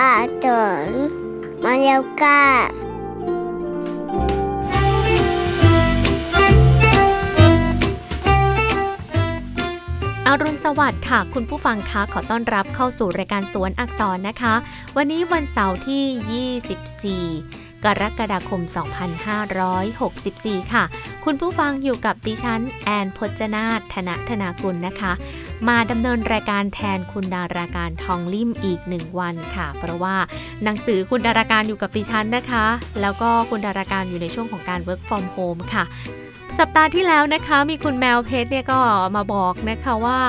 ออาตนมาเร็วกาอรุณสวัสดิ์ค่ะ คุณผู้ฟังคะขอต้อนรับเข้าสู่รายการสวนอักษรนะคะ วันนี้วันเสาร์ที่ 24กรกฎาคม 2564 ค่ะ คุณผู้ฟังอยู่กับดิฉัน แอนพจนาธนธนากุลนะคะ มาดำเนินรายการแทนคุณดาราการทองลิ่มอีกหนึ่งวันค่ะ เพราะว่าหนังสือคุณดาราการอยู่กับดิฉันนะคะ แล้วก็คุณดาราการอยู่ในช่วงของการ work from home ค่ะ สัปดาห์ที่แล้วนะคะ มีคุณแมวเพชรเนี่ยก็มาบอกนะคะว่า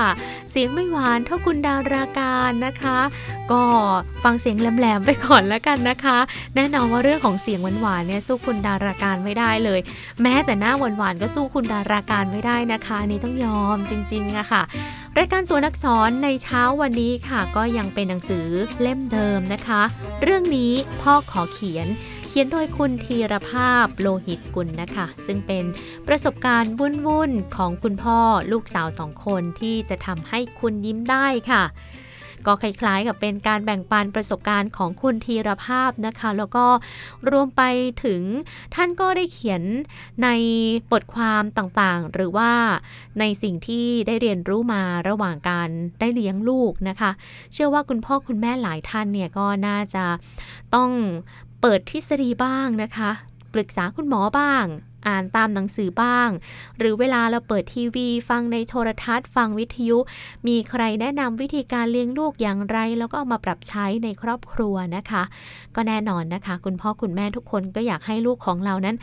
เสียงไม่หวานเท่าคุณดาราการนะคะ ก็ฟังเสียงแหลมๆไปก่อนแล้วกันนะคะ แน่นอนว่าเรื่องของเสียงหวานๆเนี่ยสู้คุณดาราการไม่ได้เลย แม้แต่หน้าหวานๆก็สู้คุณดาราการไม่ได้นะคะนี่ต้องยอมจริงๆอะค่ะรายการสวนอักษรในเช้าวันนี้ค่ะ ก็ยังเป็นหนังสือเล่มเดิมนะคะ เรื่องนี้พ่อขอเขียน เขียนโดยคุณธีรภาพโลหิตกุลนะคะ ซึ่งเป็นประสบการณ์วุ่นๆ ของคุณพ่อลูกสาวสองคนที่จะทำให้คุณยิ้มได้ค่ะก็คล้ายๆกับเป็นการแบ่งปันประสบการณ์ของคุณธีรภาพนะคะ แล้วก็รวมไปถึงท่านก็ได้เขียนในบทความต่างๆ หรือว่าในสิ่งที่ได้เรียนรู้มาระหว่างการได้เลี้ยงลูกนะคะ เชื่อว่าคุณพ่อคุณแม่หลายท่านเนี่ยก็น่าจะต้อง เปิดทฤษฎีบ้างนะคะ ปรึกษาคุณหมอบ้าง อ่านตามหนังสือบ้าง หรือเวลาเราเปิดทีวี ฟังในโทรทัศน์ ฟังวิทยุ มีใครแนะนำวิธีการเลี้ยงลูกอย่างไร แล้วก็เอามาปรับใช้ในครอบครัวนะคะ ก็แน่นอนนะคะ คุณพ่อคุณแม่ทุกคนก็อยากให้ลูกของเรานั้น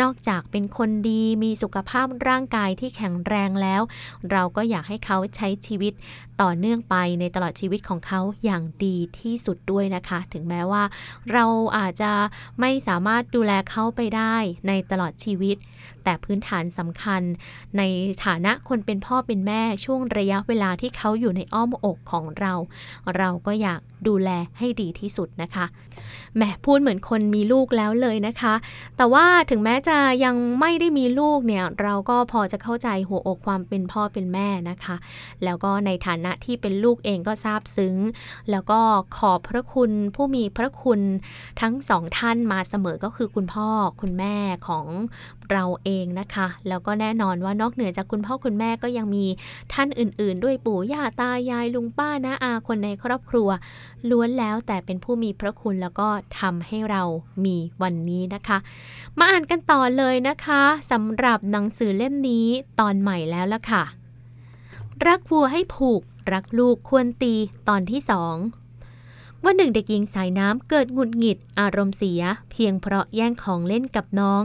นอกจากเป็นคนดีมีสุขภาพร่างกายที่แข็งแรงแล้ว เราก็อยากให้เขาใช้ชีวิตต่อเนื่องไปในตลอดชีวิตของเขาอย่างดีที่สุดด้วยนะคะ ถึงแม้ว่า เราอาจจะไม่สามารถดูแลเขาไปได้ในตลอดชีวิตแต่พื้นฐานสำคัญ ในฐานะคนเป็นพ่อเป็นแม่ช่วงระยะเวลาที่เขาอยู่ในอ้อมอกของเรา เราก็อยากดูแลให้ดีที่สุดนะคะแหมพูดเหมือนคนมีลูกแล้วเลยนะคะ แต่ว่าถึงแม้จะยังไม่ได้มีลูกเนี่ยเราก็พอจะเข้าใจหัวอกความเป็นพ่อเป็นแม่นะคะ แล้วก็ในฐานะที่เป็นลูกเองก็ซาบซึ้ง แล้วก็ขอบพระคุณผู้มีพระคุณทั้งสองท่านมาเสมอก็คือคุณพ่อคุณแม่ของ เราเองนะคะ แล้วก็แน่นอนว่านอกเหนือจากคุณพ่อคุณแม่ก็ยังมีท่านอื่น ๆ ด้วยปู่ย่าตายายลุงป้าน้าอาคนในครอบครัว ล้วนแล้วแต่เป็นผู้มีพระคุณแล้วก็ทำให้เรามีวันนี้นะคะ มาอ่านกันต่อเลยนะคะสำหรับหนังสือเล่มนี้ตอนใหม่แล้วละค่ะ รักวัวให้ผูก รักลูกควรตีตอนที่สองวันหนึ่งเด็กหญิงสายน้ำเกิดหงุดหงิดอารมณ์เสีย เพียงเพราะแย่งของเล่นกับน้อง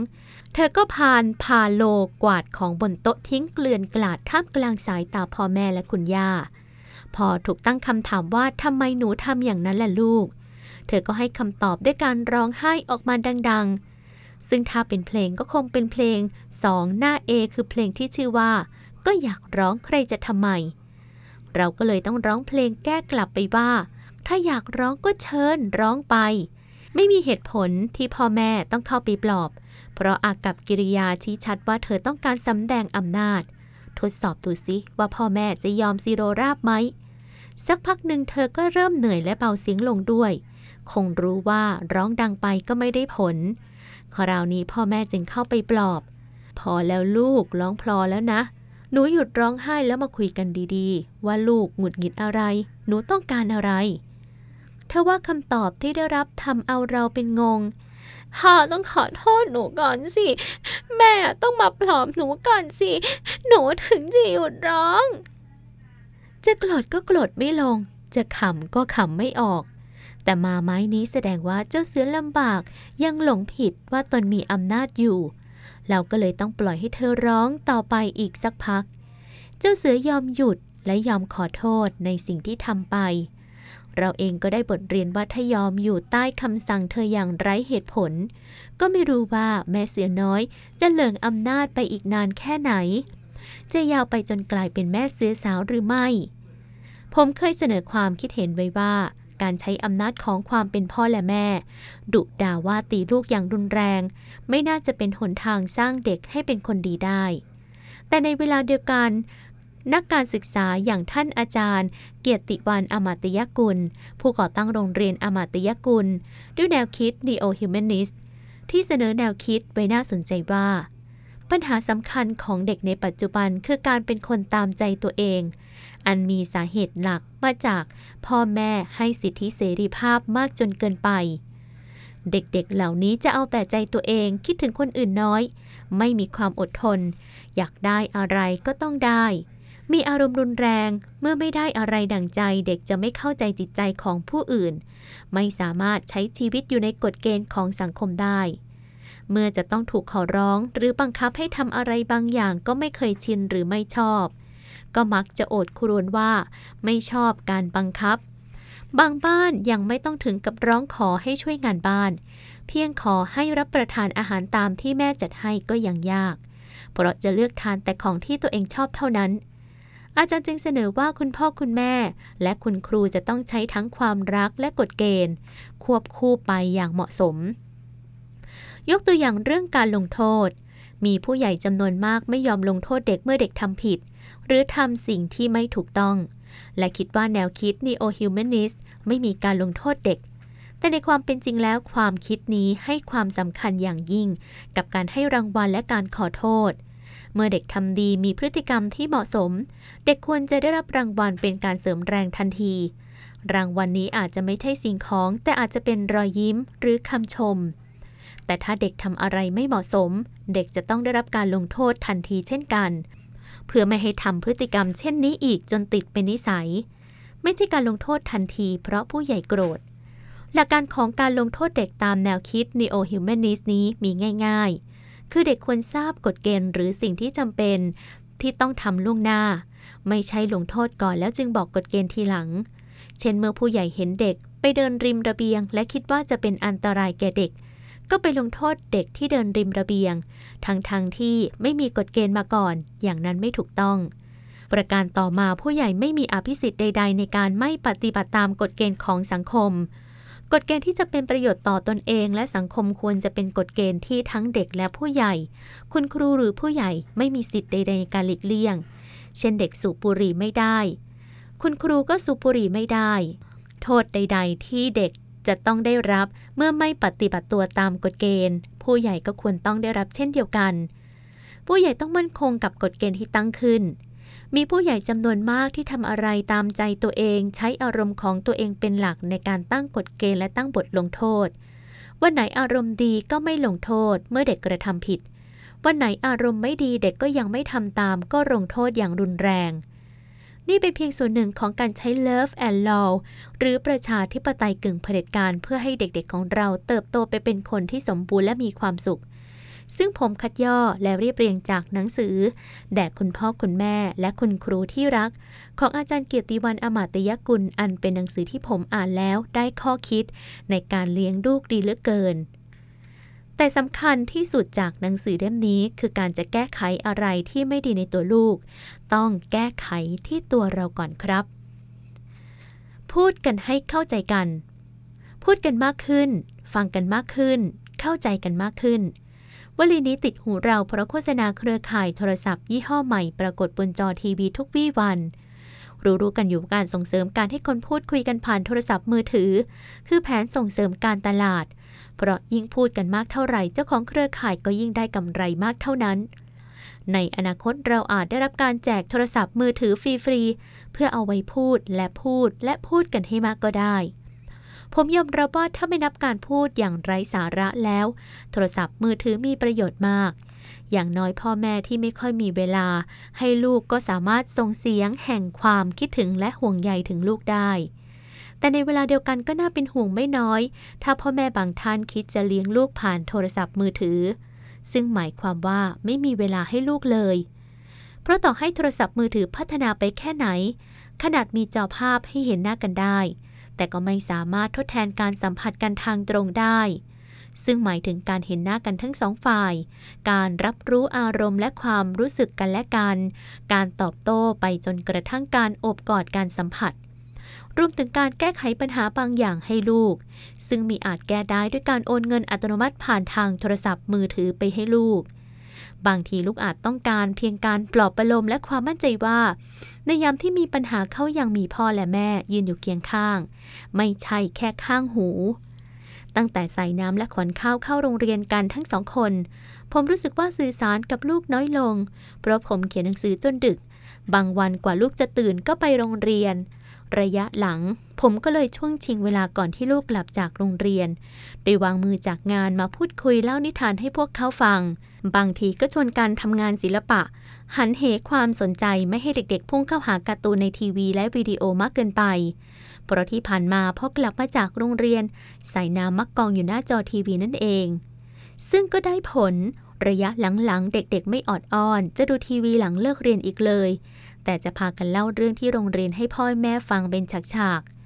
เธอก็พานพาโลกวาดของบนโต๊ะทิ้งเกลื่อนกลาดท่ามกลางสายตาพ่อแม่และคุณย่า พอถูกตั้งคำถามว่าทำไมหนูทำอย่างนั้นล่ะลูก เธอก็ให้คำตอบด้วยการร้องไห้ออกมาดังๆ ซึ่งถ้าเป็นเพลงก็คงเป็นเพลงสองหน้า A คือเพลงที่ชื่อว่า ก็อยากร้องใครจะทำไม เราก็เลยต้องร้องเพลงแก้กลับไปว่า ถ้าอยากร้องก็เชิญร้องไป ไม่มีเหตุผลที่พ่อแม่ต้องเข้าไปปลอบ เพราะอากับกิริยาชี้ชัดว่าเธอต้องการสำแดงอำนาจ ทดสอบดูสิว่าพ่อแม่จะยอมซีโรราบไหม สักพักหนึ่งเธอก็เริ่มเหนื่อยและเบาเสียงลงด้วย คงรู้ว่าร้องดังไปก็ไม่ได้ผล คราวนี้พ่อแม่จึงเข้าไปปลอบ พอแล้วลูกร้องพลอแล้วนะ หนูหยุดร้องไห้แล้วมาคุยกันดีๆ ว่าลูกหงุดหงิดอะไร หนูต้องการอะไรเธอว่าคำตอบที่ได้รับทำเอาเราเป็นงง พ่อต้องขอโทษหนูก่อนสิ แม่ต้องมาปลอบหนูก่อนสิ หนูถึงจะหยุดร้อง จะโกรธก็โกรธไม่ลง จะขำก็ขำไม่ออก แต่มาไม้นี้แสดงว่าเจ้าเสือลำบากยังหลงผิดว่าตนมีอำนาจอยู่ เราก็เลยต้องปล่อยให้เธอร้องต่อไปอีกสักพัก เจ้าเสือยอมหยุดและยอมขอโทษในสิ่งที่ทำไป เราเองก็ได้บทเรียนว่าถ้ายอมอยู่ใต้คำสั่งเธออย่างไร้เหตุผล ก็ไม่รู้ว่าแม่เสือน้อยจะเหลิงอำนาจไปอีกนานแค่ไหน จะยาวไปจนกลายเป็นแม่เสือสาวหรือไม่ ผมเคยเสนอความคิดเห็นไว้ว่า การใช้อำนาจของความเป็นพ่อและแม่ ดุด่าว่าตีลูกอย่างรุนแรง ไม่น่าจะเป็นหนทางสร้างเด็กให้เป็นคนดีได้แต่ในเวลาเดียวกัน นักการศึกษาอย่างท่านอาจารย์ เกียรติวันอมาตยกุล ผู้ก่อตั้งโรงเรียนอมาตยกุล ด้วยแนวคิด Neo Humanist ที่เสนอแนวคิดไว้น่าสนใจว่า ปัญหาสำคัญของเด็กในปัจจุบันคือการเป็นคนตามใจตัวเอง อันมีสาเหตุหลักมาจากพ่อแม่ให้สิทธิเสรีภาพมากจนเกินไป เด็กๆเหล่านี้จะเอาแต่ใจตัวเองคิดถึงคนอื่นน้อย ไม่มีความอดทน อยากได้อะไรก็ต้องได้ มีอารมณ์รุนแรงเมื่อไม่ได้อะไรดั่งใจเด็กจะไม่เข้าใจจิตใจของผู้อื่น ไม่สามารถใช้ชีวิตอยู่ในกฎเกณฑ์ของสังคมได้ เมื่อจะต้องถูกขอร้องหรือบังคับให้ทำอะไรบางอย่างก็ไม่เคยชินหรือไม่ชอบ ก็มักจะโอดครวญว่าไม่ชอบการบังคับ บางบ้านยังไม่ต้องถึงกับร้องขอให้ช่วยงานบ้าน เพียงขอให้รับประทานอาหารตามที่แม่จัดให้ก็ยังยาก เพราะจะเลือกทานแต่ของที่ตัวเองชอบเท่านั้น อาจารย์จึงเสนอว่าคุณพ่อคุณแม่ และคุณครูจะต้องใช้ทั้งความรักและกฎเกณฑ์ ควบคู่ไปอย่างเหมาะสม ยกตัวอย่างเรื่องการลงโทษ มีผู้ใหญ่จำนวนมากไม่ยอมลงโทษเด็กเมื่อเด็กทำผิด หรือทำสิ่งที่ไม่ถูกต้อง และคิดว่าแนวคิด Neo Humanist ไม่มีการลงโทษเด็กแต่ในความเป็นจริงแล้วความคิดนี้ให้ความสำคัญอย่างยิ่ง กับการให้รางวัลและการขอโทษ เมื่อเด็กทำดีมีพฤติกรรมที่เหมาะสม เด็กควรจะได้รับรางวัลเป็นการเสริมแรงทันที รางวัลนนี้อาจจะไม่ใช่สิ่งของ แต่อาจจะเป็นรอยยิ้มหรือคำชม แต่ถ้าเด็กทำอะไรไม่เหมาะสม เด็กจะต้องได้รับการลงโทษทันทีเช่นกัน เพื่อไม่ให้ทำพฤติกรรมเช่นนี้อีกจนติดเป็นนิสัย ไม่ใช่การลงโทษทันที เพราะผู้ใหญ่โกรธหลักการของการลงโทษเด็กตามแนวคิด Neo Humanist นี้มีง่าย ๆ คือเด็กควรทราบกฎเกณฑ์หรือสิ่งที่จำเป็น ที่ต้องทำล่วงหน้า ไม่ใช่ลงโทษก่อนแล้วจึงบอกกฎเกณฑ์ทีหลัง เช่นเมื่อผู้ใหญ่เห็นเด็กไปเดินริมระเบียง และคิดว่าจะเป็นอันตรายแก่เด็ก ก็ไปลงโทษเด็กที่เดินริมระเบียง ทั้งทงๆที่ไม่มีกฎเกณฑ์มาก่อน อย่างนั้นไม่ถูกต้องประการต่อมาผู้ใหญ่ไม่มีอภิสิทธิ์ใด ๆ ในการไม่ปฏิบัติตามกฎเกณฑ์ของสังคม กฎเกณฑ์ที่จะเป็นประโยชน์ต่อตนเอง และสังคมควรจะเป็นกฎเกณฑ์ที่ทั้งเด็กและผู้ใหญ่ คุณครูหรือผู้ใหญ่ไม่มีสิทธิ์ใดๆในการหลีกเลี่ยง เช่นเด็กสูบบุหรี่ไม่ได้ คุณครูก็สูบบุหรี่ไม่ได้ โทษใด ๆ ที่เด็กจะต้องได้รับเมื่อไม่ปฏิบัติตัวตามกฎเกณฑ์ ผู้ใหญ่ก็ควรต้องได้รับเช่นเดียวกัน ผู้ใหญ่ต้องมั่นคงกับกฎเกณฑ์ที่ตั้งขึ้น มีผู้ใหญ่จำนวนมากที่ทำอะไรตามใจตัวเองใช้อารมณ์ของตัวเองเป็นหลักในการตั้งกฎเกณฑ์และตั้งบทลงโทษ วันไหนอารมณ์ดีก็ไม่ลงโทษเมื่อเด็กกระทำผิด วันไหนอารมณ์ไม่ดีเด็กก็ยังไม่ทำตามก็ลงโทษอย่างรุนแรง นี่เป็นเพียงส่วนหนึ่งของการใช้ love and law หรือประชาธิปไตยกึ่งเผด็จการเพื่อให้เด็กๆของเราเติบโตไปเป็นคนที่สมบูรณ์และมีความสุข ซึ่งผมคัดย่อและเรียบเรียงจากหนังสือ แด่คุณพ่อคุณแม่และคุณครูที่รัก ของอาจารย์เกียรติวันอมาตยกุล อันเป็นหนังสือที่ผมอ่านแล้วได้ข้อคิด ในการเลี้ยงลูกดีเหลือเกิน แต่สำคัญที่สุดจากหนังสือเล่มนี้คือการจะแก้ไขอะไรที่ไม่ดีในตัวลูก ต้องแก้ไขที่ตัวเราก่อนครับ พูดกันให้เข้าใจกัน พูดกันมากขึ้น ฟังกันมากขึ้น เข้าใจกันมากขึ้น วลีนี้ติดหูเราเพราะโฆษณาเครือข่ายโทรศัพท์ยี่ห้อใหม่ปรากฏบนจอทีวีทุกวี่วันรู้ๆกันอยู่การส่งเสริมการให้คนพูดคุยกันผ่านโทรศัพท์มือถือ คือแผนส่งเสริมการตลาด เพราะยิ่งพูดกันมากเท่าไหร่เจ้าของเครือข่ายก็ยิ่งได้กำไรมากเท่านั้น ในอนาคตเราอาจได้รับการแจกโทรศัพท์มือถือฟรีๆเพื่อเอาไว้พูดและพูดและพูดกันให้มากก็ได้ ผมยอมรับว่าถ้าไม่นับการพูดอย่างไร้สาระแล้ว โทรศัพท์มือถือมีประโยชน์มาก อย่างน้อยพ่อแม่ที่ไม่ค่อยมีเวลา ให้ลูกก็สามารถส่งเสียงแห่งความคิดถึงและห่วงใยถึงลูกได้แต่ในเวลาเดียวกันก็น่าเป็นห่วงไม่น้อย ถ้าพ่อแม่บางท่านคิดจะเลี้ยงลูกผ่านโทรศัพท์มือถือ ซึ่งหมายความว่าไม่มีเวลาให้ลูกเลย เพราะต่อให้โทรศัพท์มือถือพัฒนาไปแค่ไหน ขนาดมีจอภาพให้เห็นหน้ากันได้ แต่ก็ไม่สามารถทดแทนการสัมผัสกันทางตรงได้ ซึ่งหมายถึงการเห็นหน้ากันทั้งสองฝ่าย การรับรู้อารมณ์และความรู้สึกกันและกัน การตอบโต้ไปจนกระทั่งการโอบกอดการสัมผัสรวมถึงการแก้ไขปัญหาบางอย่างให้ลูก ซึ่งมีอาจแก้ได้ด้วยการโอนเงินอัตโนมัติผ่านทางโทรศัพท์มือถือไปให้ลูก บางทีลูกอาจต้องการเพียงการปลอบประโลมและความมั่นใจว่า ในยามที่มีปัญหาเขายังมีพ่อและแม่ยืนอยู่เคียงข้าง ไม่ใช่แค่ข้างหู ตั้งแต่ใส่น้ำและขวัญข้าวเข้าโรงเรียนกันทั้งสองคน ผมรู้สึกว่าสื่อสารกับลูกน้อยลง เพราะผมเขียนหนังสือจนดึก บางวันกว่าลูกจะตื่นก็ไปโรงเรียนระยะหลัง ผมก็เลยช่วงชิงเวลาก่อนที่ลูกกลับจากโรงเรียน โดยวางมือจากงานมาพูดคุยเล่านิทานให้พวกเขาฟัง บางทีก็ชวนกันทำงานศิลปะ หันเหความสนใจไม่ให้เด็กๆ พุ่งเข้าหาการ์ตูนในทีวีและวิดีโอมากเกินไป เพราะที่ผ่านมาพอกลับมาจากโรงเรียนใส่น้ำมักกองอยู่หน้าจอทีวีนั่นเอง ซึ่งก็ได้ผลระยะหลังๆ เด็กๆ ไม่ออดอ้อน จะดูทีวีหลังเลิกเรียนอีกเลย แต่จะพากันเล่าเรื่องที่โรงเรียนให้พ่อแม่ฟังเป็นฉากๆ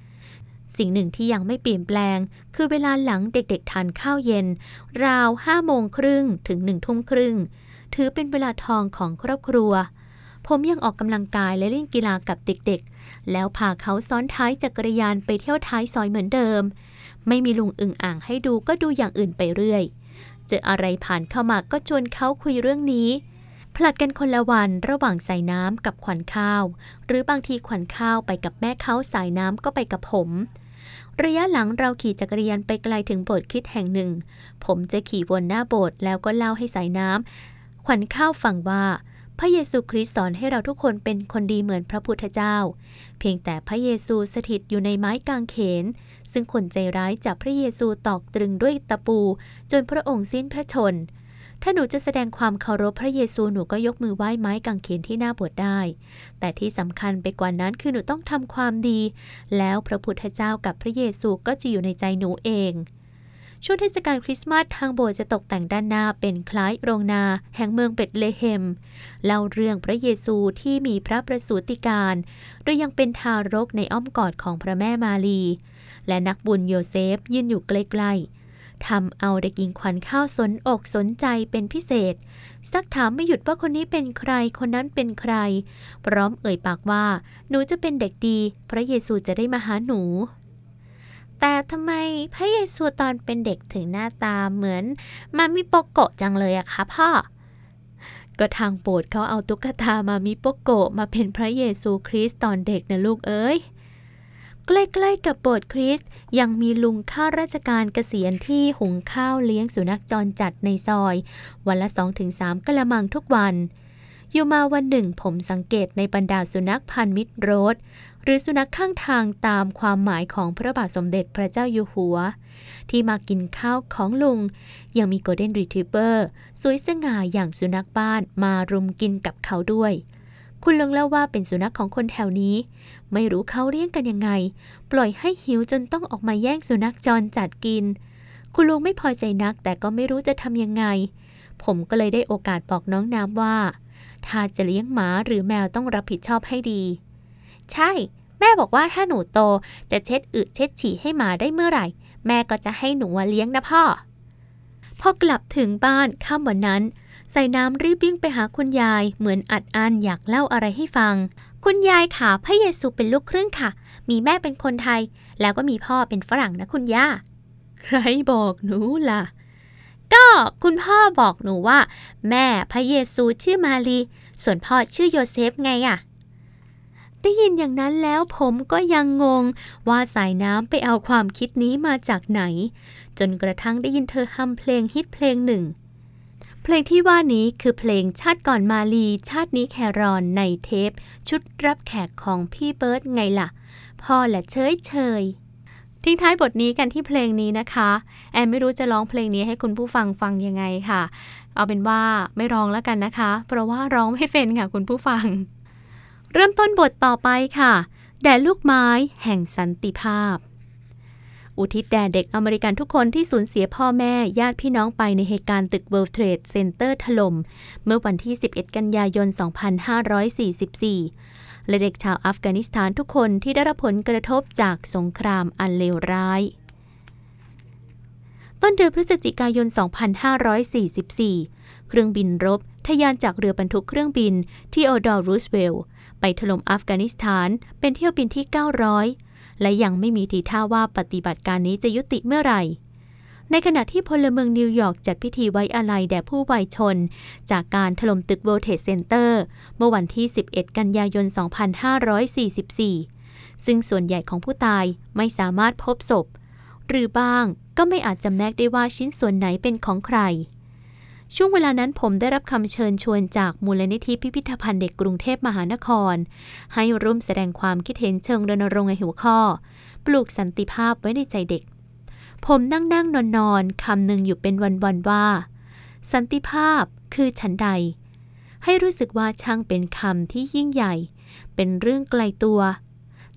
สิ่งหนึ่งที่ยังไม่เปลี่ยนแปลง คือเวลาหลังเด็กๆทานข้าวเย็น ราวห้าโมงครึ่งถึงหนึ่งทุ่มครึ่ง ถือเป็นเวลาทองของครอบครัว ผมยังออกกำลังกายและเล่นกีฬากับเด็กๆ แล้วพาเขาซ้อนท้ายจักรยานไปเที่ยวท้ายซอยเหมือนเดิม ไม่มีลุงอึ่งอ่างให้ดูก็ดูอย่างอื่นไปเรื่อย เจออะไรผ่านเข้ามาก็ชวนเขาคุยเรื่องนี้ผลัดกันคนละวันระหว่างใส่น้ำกับขวัญข้าว หรือบางทีขวัญข้าวไปกับแม่เขาสายน้ำก็ไปกับผม ระยะหลังเราขี่จักรยานไปไกลถึงโบสถ์คิดแห่งหนึ่ง ผมจะขี่วนหน้าโบสถ์แล้วก็เล่าให้สายน้ำขวัญข้าวฟังว่า พระเยซูคริสต์สอนให้เราทุกคนเป็นคนดีเหมือนพระพุทธเจ้า เพียงแต่พระเยซูสถิตอยู่ในไม้กางเขน ซึ่งคนใจร้ายจับพระเยซูตอกตรึงด้วยตะปู จนพระองค์สิ้นพระชน ถ้าหนูจะแสดงความเคารพพระเยซูหนูก็ยกมือไหว้ไม้กางเขนที่หน้าโบสถ์ได้ แต่ที่สำคัญไปกว่านั้นคือหนูต้องทำความดี แล้วพระพุทธเจ้ากับพระเยซูก็จะอยู่ในใจหนูเองช่วงเทศกาลคริสต์มาสทางโบสถ์จะตกแต่งด้านหน้าเป็นคล้ายโรงนา แห่งเมืองเบตเลเฮมเล่าเรื่องพระเยซูที่มีพระประสูติการ โดยยังเป็นทารกในอ้อมกอดของพระแม่มารี และนักบุญโยเซฟยืนอยู่ใกล้ๆ ทำเอาเด็กหญิงขวัญข้าวสนอกสนใจเป็นพิเศษ ซักถามไม่หยุดว่าคนนี้เป็นใครคนนั้นเป็นใคร พร้อมเอ่ยปากว่า หนูจะเป็นเด็กดี พระเยซูจะได้มาหาหนู แต่ทำไมพระเยซูตอนเป็นเด็กถึงหน้าตาเหมือนมามิโปโกะจังเลยอะคะพ่อก็ทางโปรดเขาเอาตุ๊กตามามิโปโกะมาเป็นพระเยซูคริสต์ตอนเด็กนะลูกเอ้ย ใกล้ๆกับโบสถ์คริสต์ยังมีลุงข้าราชการเกษียณที่หุงข้าวเลี้ยงสุนัขจรจัดในซอย วันละ2-3กละมังทุกวัน อยู่มาวันหนึ่งผมสังเกตในบรรดาสุนัขพันธุ์มิตรโรดหรือสุนัขข้างทางตามความหมายของพระบาทสมเด็จพระเจ้าอยู่หัว ที่มากินข้าวของลุง ยังมีโกลเด้นรีทรีเวอร์สวยสง่าอย่างสุนัขบ้านมารุมกินกับเขาด้วย คุณลุงเล่าว่าเป็นสุนัขของคนแถวนี้ ไม่รู้เขาเลี้ยงกันยังไง ปล่อยให้หิวจนต้องออกมาแย่งสุนัขจรจัดกิน คุณลุงไม่พอใจนักแต่ก็ไม่รู้จะทำยังไง ผมก็เลยได้โอกาสบอกน้องน้ำว่า ถ้าจะเลี้ยงหมาหรือแมวต้องรับผิดชอบให้ดี ใช่ แม่บอกว่าถ้าหนูโตจะเช็ดอึเช็ดฉี่ให้หมาได้เมื่อไหร่ แม่ก็จะให้หนูเลี้ยงนะพ่อพอกลับถึงบ้านค่ำวันนั้น ใส่น้ำรีบวิ่งไปหาคุณยาย เหมือนอัดอั้นอยากเล่าอะไรให้ฟัง คุณยายค่ะพระเยซูเป็นลูกครึ่งค่ะ มีแม่เป็นคนไทย แล้วก็มีพ่อเป็นฝรั่งนะคุณย่า ใครบอกหนูล่ะ ก็คุณพ่อบอกหนูว่า แม่พระเยซูชื่อมารีส่วนพ่อชื่อโยเซฟไงอะได้ยินอย่างนั้นแล้วผมก็ยังงงว่าสายน้ำไปเอาความคิดนี้มาจากไหน จนกระทั่งได้ยินเธอฮัมเพลงฮิตเพลงหนึ่ง เพลงที่ว่านี้คือเพลงชาติก่อนมาลี ชาตินี้แครอนในเทป ชุดรับแขกของพี่เบิร์ดไงล่ะ พ่อและเชยเชยทิ้งท้ายบทนี้กันที่เพลงนี้นะคะ แอนไม่รู้จะร้องเพลงนี้ให้คุณผู้ฟังฟังยังไงค่ะ เอาเป็นว่าไม่ร้องแล้วกันนะคะ เพราะว่าร้องไม่เป็นค่ะคุณผู้ฟัง เริ่มต้นบทต่อไปค่ะ แด่ลูกไม้แห่งสันติภาพ อุทิศแด่เด็กอเมริกันทุกคนที่สูญเสียพ่อแม่ญาติพี่น้องไปในเหตุการณ์ตึก World Trade Center ถล่มเมื่อวันที่ 11 กันยายน 2544 และเด็กชาวอัฟกานิสถานทุกคนที่ได้รับผลกระทบจากสงครามอันเลวร้าย ต้นเดือนพฤศจิกายน 2544 เครื่องบินรบทะยานจากเรือบรรทุกเครื่องบินที่โอดอร์รูสเวลล์ไปถล่มอัฟกานิสถานเป็นเที่ยวบินที่ 900 และยังไม่มีทีท่าว่าปฏิบัติการนี้จะยุติเมื่อไหร่ ในขณะที่พลเมืองนิวยอร์กจัดพิธีไว้อาลัยแด่ผู้วายชน จากการถล่มตึก World Trade Center เมื่อวันที่ 11 กันยายน 2544 ซึ่งส่วนใหญ่ของผู้ตายไม่สามารถพบศพ หรือบ้างก็ไม่อาจจำแนกได้ว่าชิ้นส่วนไหนเป็นของใคร ช่วงเวลานั้นผมได้รับคำเชิญชวนจากมูลนิธิพิพิธภัณฑ์เด็กกรุงเทพมหานคร ให้ร่วมแสดงความคิดเห็นเชิงรณรงค์ในหัวข้อ ปลูกสันติภาพไว้ในใจเด็ก ผมนั่งนั่งนอนนอนคำหนึ่งอยู่เป็นวันๆว่า สันติภาพคือฉันใด ให้รู้สึกว่าช่างเป็นคำที่ยิ่งใหญ่ เป็นเรื่องไกลตัว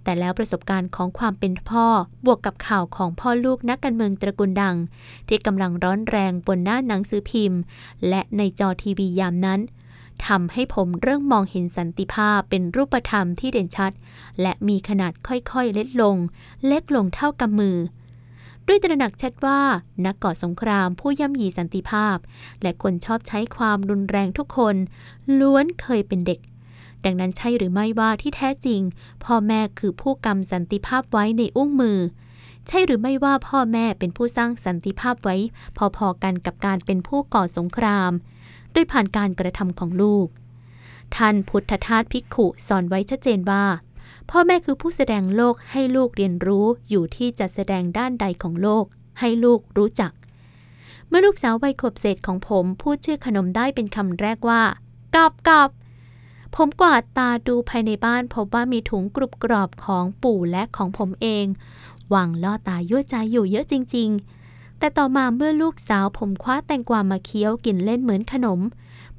แต่แล้วประสบการณ์ของความเป็นพ่อบวกกับข่าวของพ่อลูกนักการเมืองตระกูลดัง ที่กำลังร้อนแรงบนหน้าหนังสือพิมพ์ และในจอทีวียามนั้นทำให้ผมเริ่มมองเห็นสันติภาพเป็นรูปธรรมที่เด่นชัด และมีขนาดค่อยๆ เล็กลง เล็กลงเท่ากำมือ ด้วยตระหนักชัดว่า นักก่อสงครามผู้ย่ำยีสันติภาพ และคนชอบใช้ความรุนแรงทุกคน ล้วนเคยเป็นเด็ก ดังนั้นใช่หรือไม่ว่าที่แท้จริง พ่อแม่คือผู้กำสันติภาพไว้ในอุ้งมือ ใช่หรือไม่ว่าพ่อแม่เป็นผู้สร้างสันติภาพไว้ พอๆกันกับการเป็นผู้ก่อสงคราม ด้วยผ่านการกระทำของลูก ท่านพุทธทาสภิกขุสอนไว้ชัดเจนว่า พ่อแม่คือผู้แสดงโลกให้ลูกเรียนรู้อยู่ที่จะแสดงด้านใดของโลก ให้ลูกรู้จักเมื่อลูกสาววัยขวบเศษของผมพูดชื่อขนมได้เป็นคำแรกว่ากับกับ ผมกวาดตาดูภายในบ้านพบว่ามีถุงกรุบกรอบของปู่และของผมเองวางล่อตายั่วใจอยู่เยอะจริง ๆ แต่ต่อมาเมื่อลูกสาวผมคว้าแตงกวามาเคี้ยวกินเล่นเหมือนขนม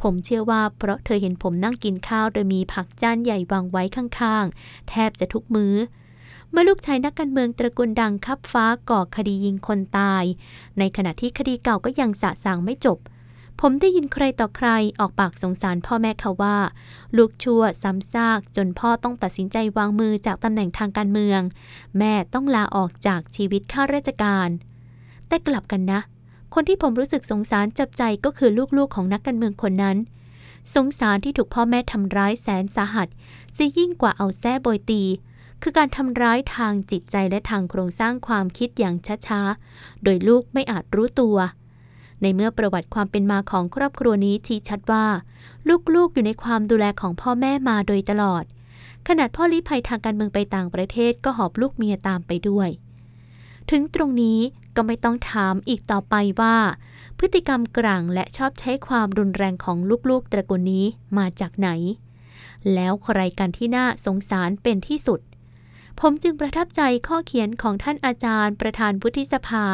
ผมเชื่อว่าเพราะเธอเห็นผมนั่งกินข้าวโดยมีผักจานใหญ่วางไว้ข้างๆ แทบจะทุกมือ้อ เมื่อลูกชายนักการเมืองตระกูลดังคับฟ้าก่อคดียิงคนตาย ในขณะที่คดีเก่าก็ยังสะสางไม่จบ ผมได้ยินใครต่อใครออกปากสงสารพ่อแม่เขาว่า ลูกชั่วซ้ำซากจนพ่อต้องตัดสินใจวางมือจากตำแหน่งทางการเมือง แม่ต้องลาออกจากชีวิตข้าราชการ แต่กลับกันนะ คนที่ผมรู้สึกสงสารจับใจก็คือลูกๆของนักการเมืองคนนั้น สงสารที่ถูกพ่อแม่ทำร้ายแสนสาหัสจะยิ่งกว่าเอาแส้โบยตีคือการทำร้ายทางจิตใจและทางโครงสร้างความคิดอย่างช้าๆ โดยลูกไม่อาจรู้ตัว ในเมื่อประวัติความเป็นมาของครอบครัวนี้ชี้ชัดว่า ลูกๆอยู่ในความดูแลของพ่อแม่มาโดยตลอด ขนาดพ่อลี้ภัยทางการเมืองไปต่างประเทศก็หอบลูกเมียตามไปด้วย ถึงตรงนี้ก็ไม่ต้องถามอีกต่อไปว่า พฤติกรรมกลางและชอบใช้ความรุนแรงของลูกๆตระกูลนี้มาจากไหน แล้วใครกันที่น่าสงสารเป็นที่สุด ผมจึงประทับใจข้อเขียนของท่านอาจารย์ ประธานวุฒิสภา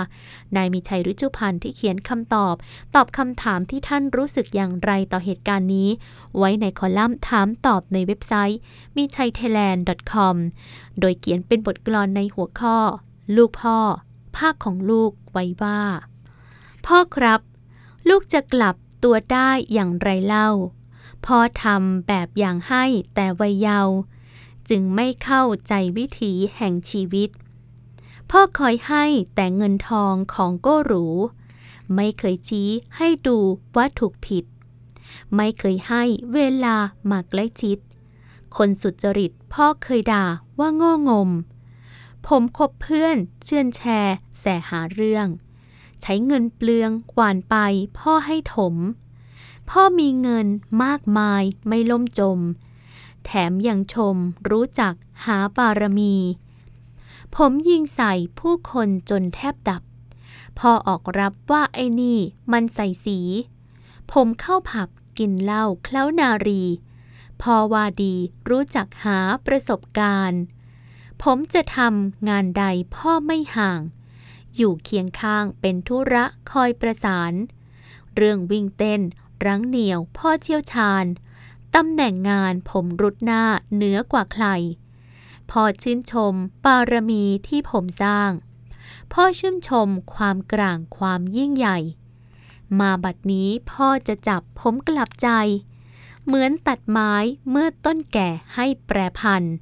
นายมีชัยรุจุพันธ์ที่เขียนคำตอบ ตอบคำถามที่ท่านรู้สึกอย่างไรต่อเหตุการณ์นี้ ไว้ในคอลัมน์ถามตอบในเว็บไซต์มีชัย thailand com โดยเขียนเป็นบทกลอนในหัวข้อ ลูกพ่อ ภาคของลูกไว้ว่า พ่อครับ ลูกจะกลับตัวได้อย่างไรเล่าพ่อทำแบบอย่างให้แต่วัยเยาว์ จึงไม่เข้าใจวิถีแห่งชีวิต พ่อคอยให้แต่เงินทองของก็หรู ไม่เคยชี้ให้ดูว่าถูกผิด ไม่เคยให้เวลามาใกล้ชิด คนสุจริตพ่อเคยด่าว่าโง่งม ผมคบเพื่อนเชื่อนแชร์แสหาเรื่อง ใช้เงินเปลืองหวานไปพ่อให้ถม พ่อมีเงินมากมายไม่ล่มจม แถมยังชม รู้จักหาบารมี ผมยิงใส่ผู้คนจนแทบดับพ่อออกรับว่าไอ้นี่มันใส่สี ผมเข้าผับกินเหล้าเคล้านารีพ่อว่าดีรู้จักหาประสบการณ์ ผมจะทำงานใดพ่อไม่ห่าง อยู่เคียงข้างเป็นธุระคอยประสาน เรื่องวิ่งเต้นรั้งเหนียวพ่อเชี่ยวชาญ ตำแหน่งงานผมรุดหน้าเหนือกว่าใคร พ่อชื่นชมบารมีที่ผมสร้าง พ่อชื่นชมความกลางความยิ่งใหญ่ มาบัดนี้พ่อจะจับผมกลับใจ เหมือนตัดไม้เมื่อต้นแก่ให้แปรพันธุ์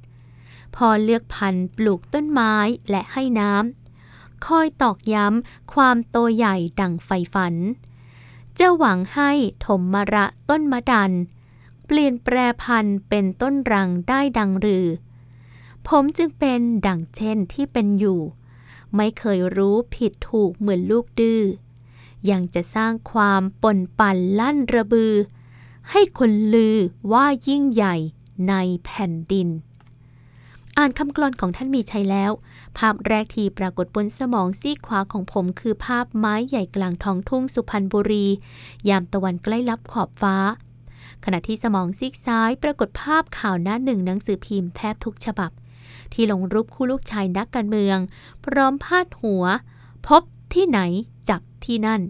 พ่อเลือกพันธุ์ปลูกต้นไม้และให้น้ำคอยตอกย้ำความโตใหญ่ดังไฟฝัน จะหวังให้ถมมระต้นมะดัน ลี่ยนแปรพันธุ์เป็นต้นรังได้ดังรือ ผมจึงเป็นดังเช่นที่เป็นอยู่ ไม่เคยรู้ผิดถูกเหมือนลูกดื้อ ยังจะสร้างความปนปั่นลั่นระบือ ให้คนลือว่ายิ่งใหญ่ในแผ่นดิน อ่านคำกลอนของท่านมีชัยแล้ว ภาพแรกที่ปรากฏบนสมองซีกขวาของผมคือภาพไม้ใหญ่กลางท้องทุ่งสุพรรณบุรี ยามตะวันใกล้ลับขอบฟ้า ขณะที่สมองซีกซ้ายปรากฏภาพข่าวหน้าหนึ่งหนังสือพิมพ์แทบทุกฉบับ ที่ลงรูปคู่ลูกชายนักการเมือง พร้อมพาดหัว พบที่ไหนจับที่นั่น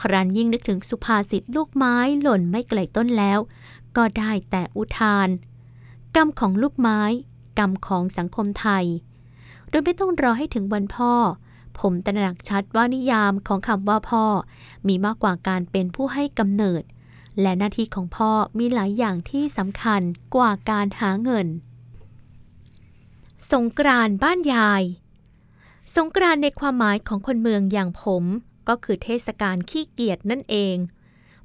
ครันยิ่งนึกถึงสุภาษิตลูกไม้หล่นไม่ไกลต้นแล้ว ก็ได้แต่อุทาน กรรมของลูกไม้ กรรมของสังคมไทย โดยไม่ต้องรอให้ถึงวันพ่อผมตระหนักชัดว่านิยามของคำว่าพ่อ มีมากกว่าการเป็นผู้ให้กำเนิด และหน้าที่ของพ่อมีหลายอย่างที่สำคัญกว่าการหาเงิน สงกรานต์บ้านยาย สงกรานต์ในความหมายของคนเมืองอย่างผม ก็คือเทศกาลขี้เกียจนั่นเอง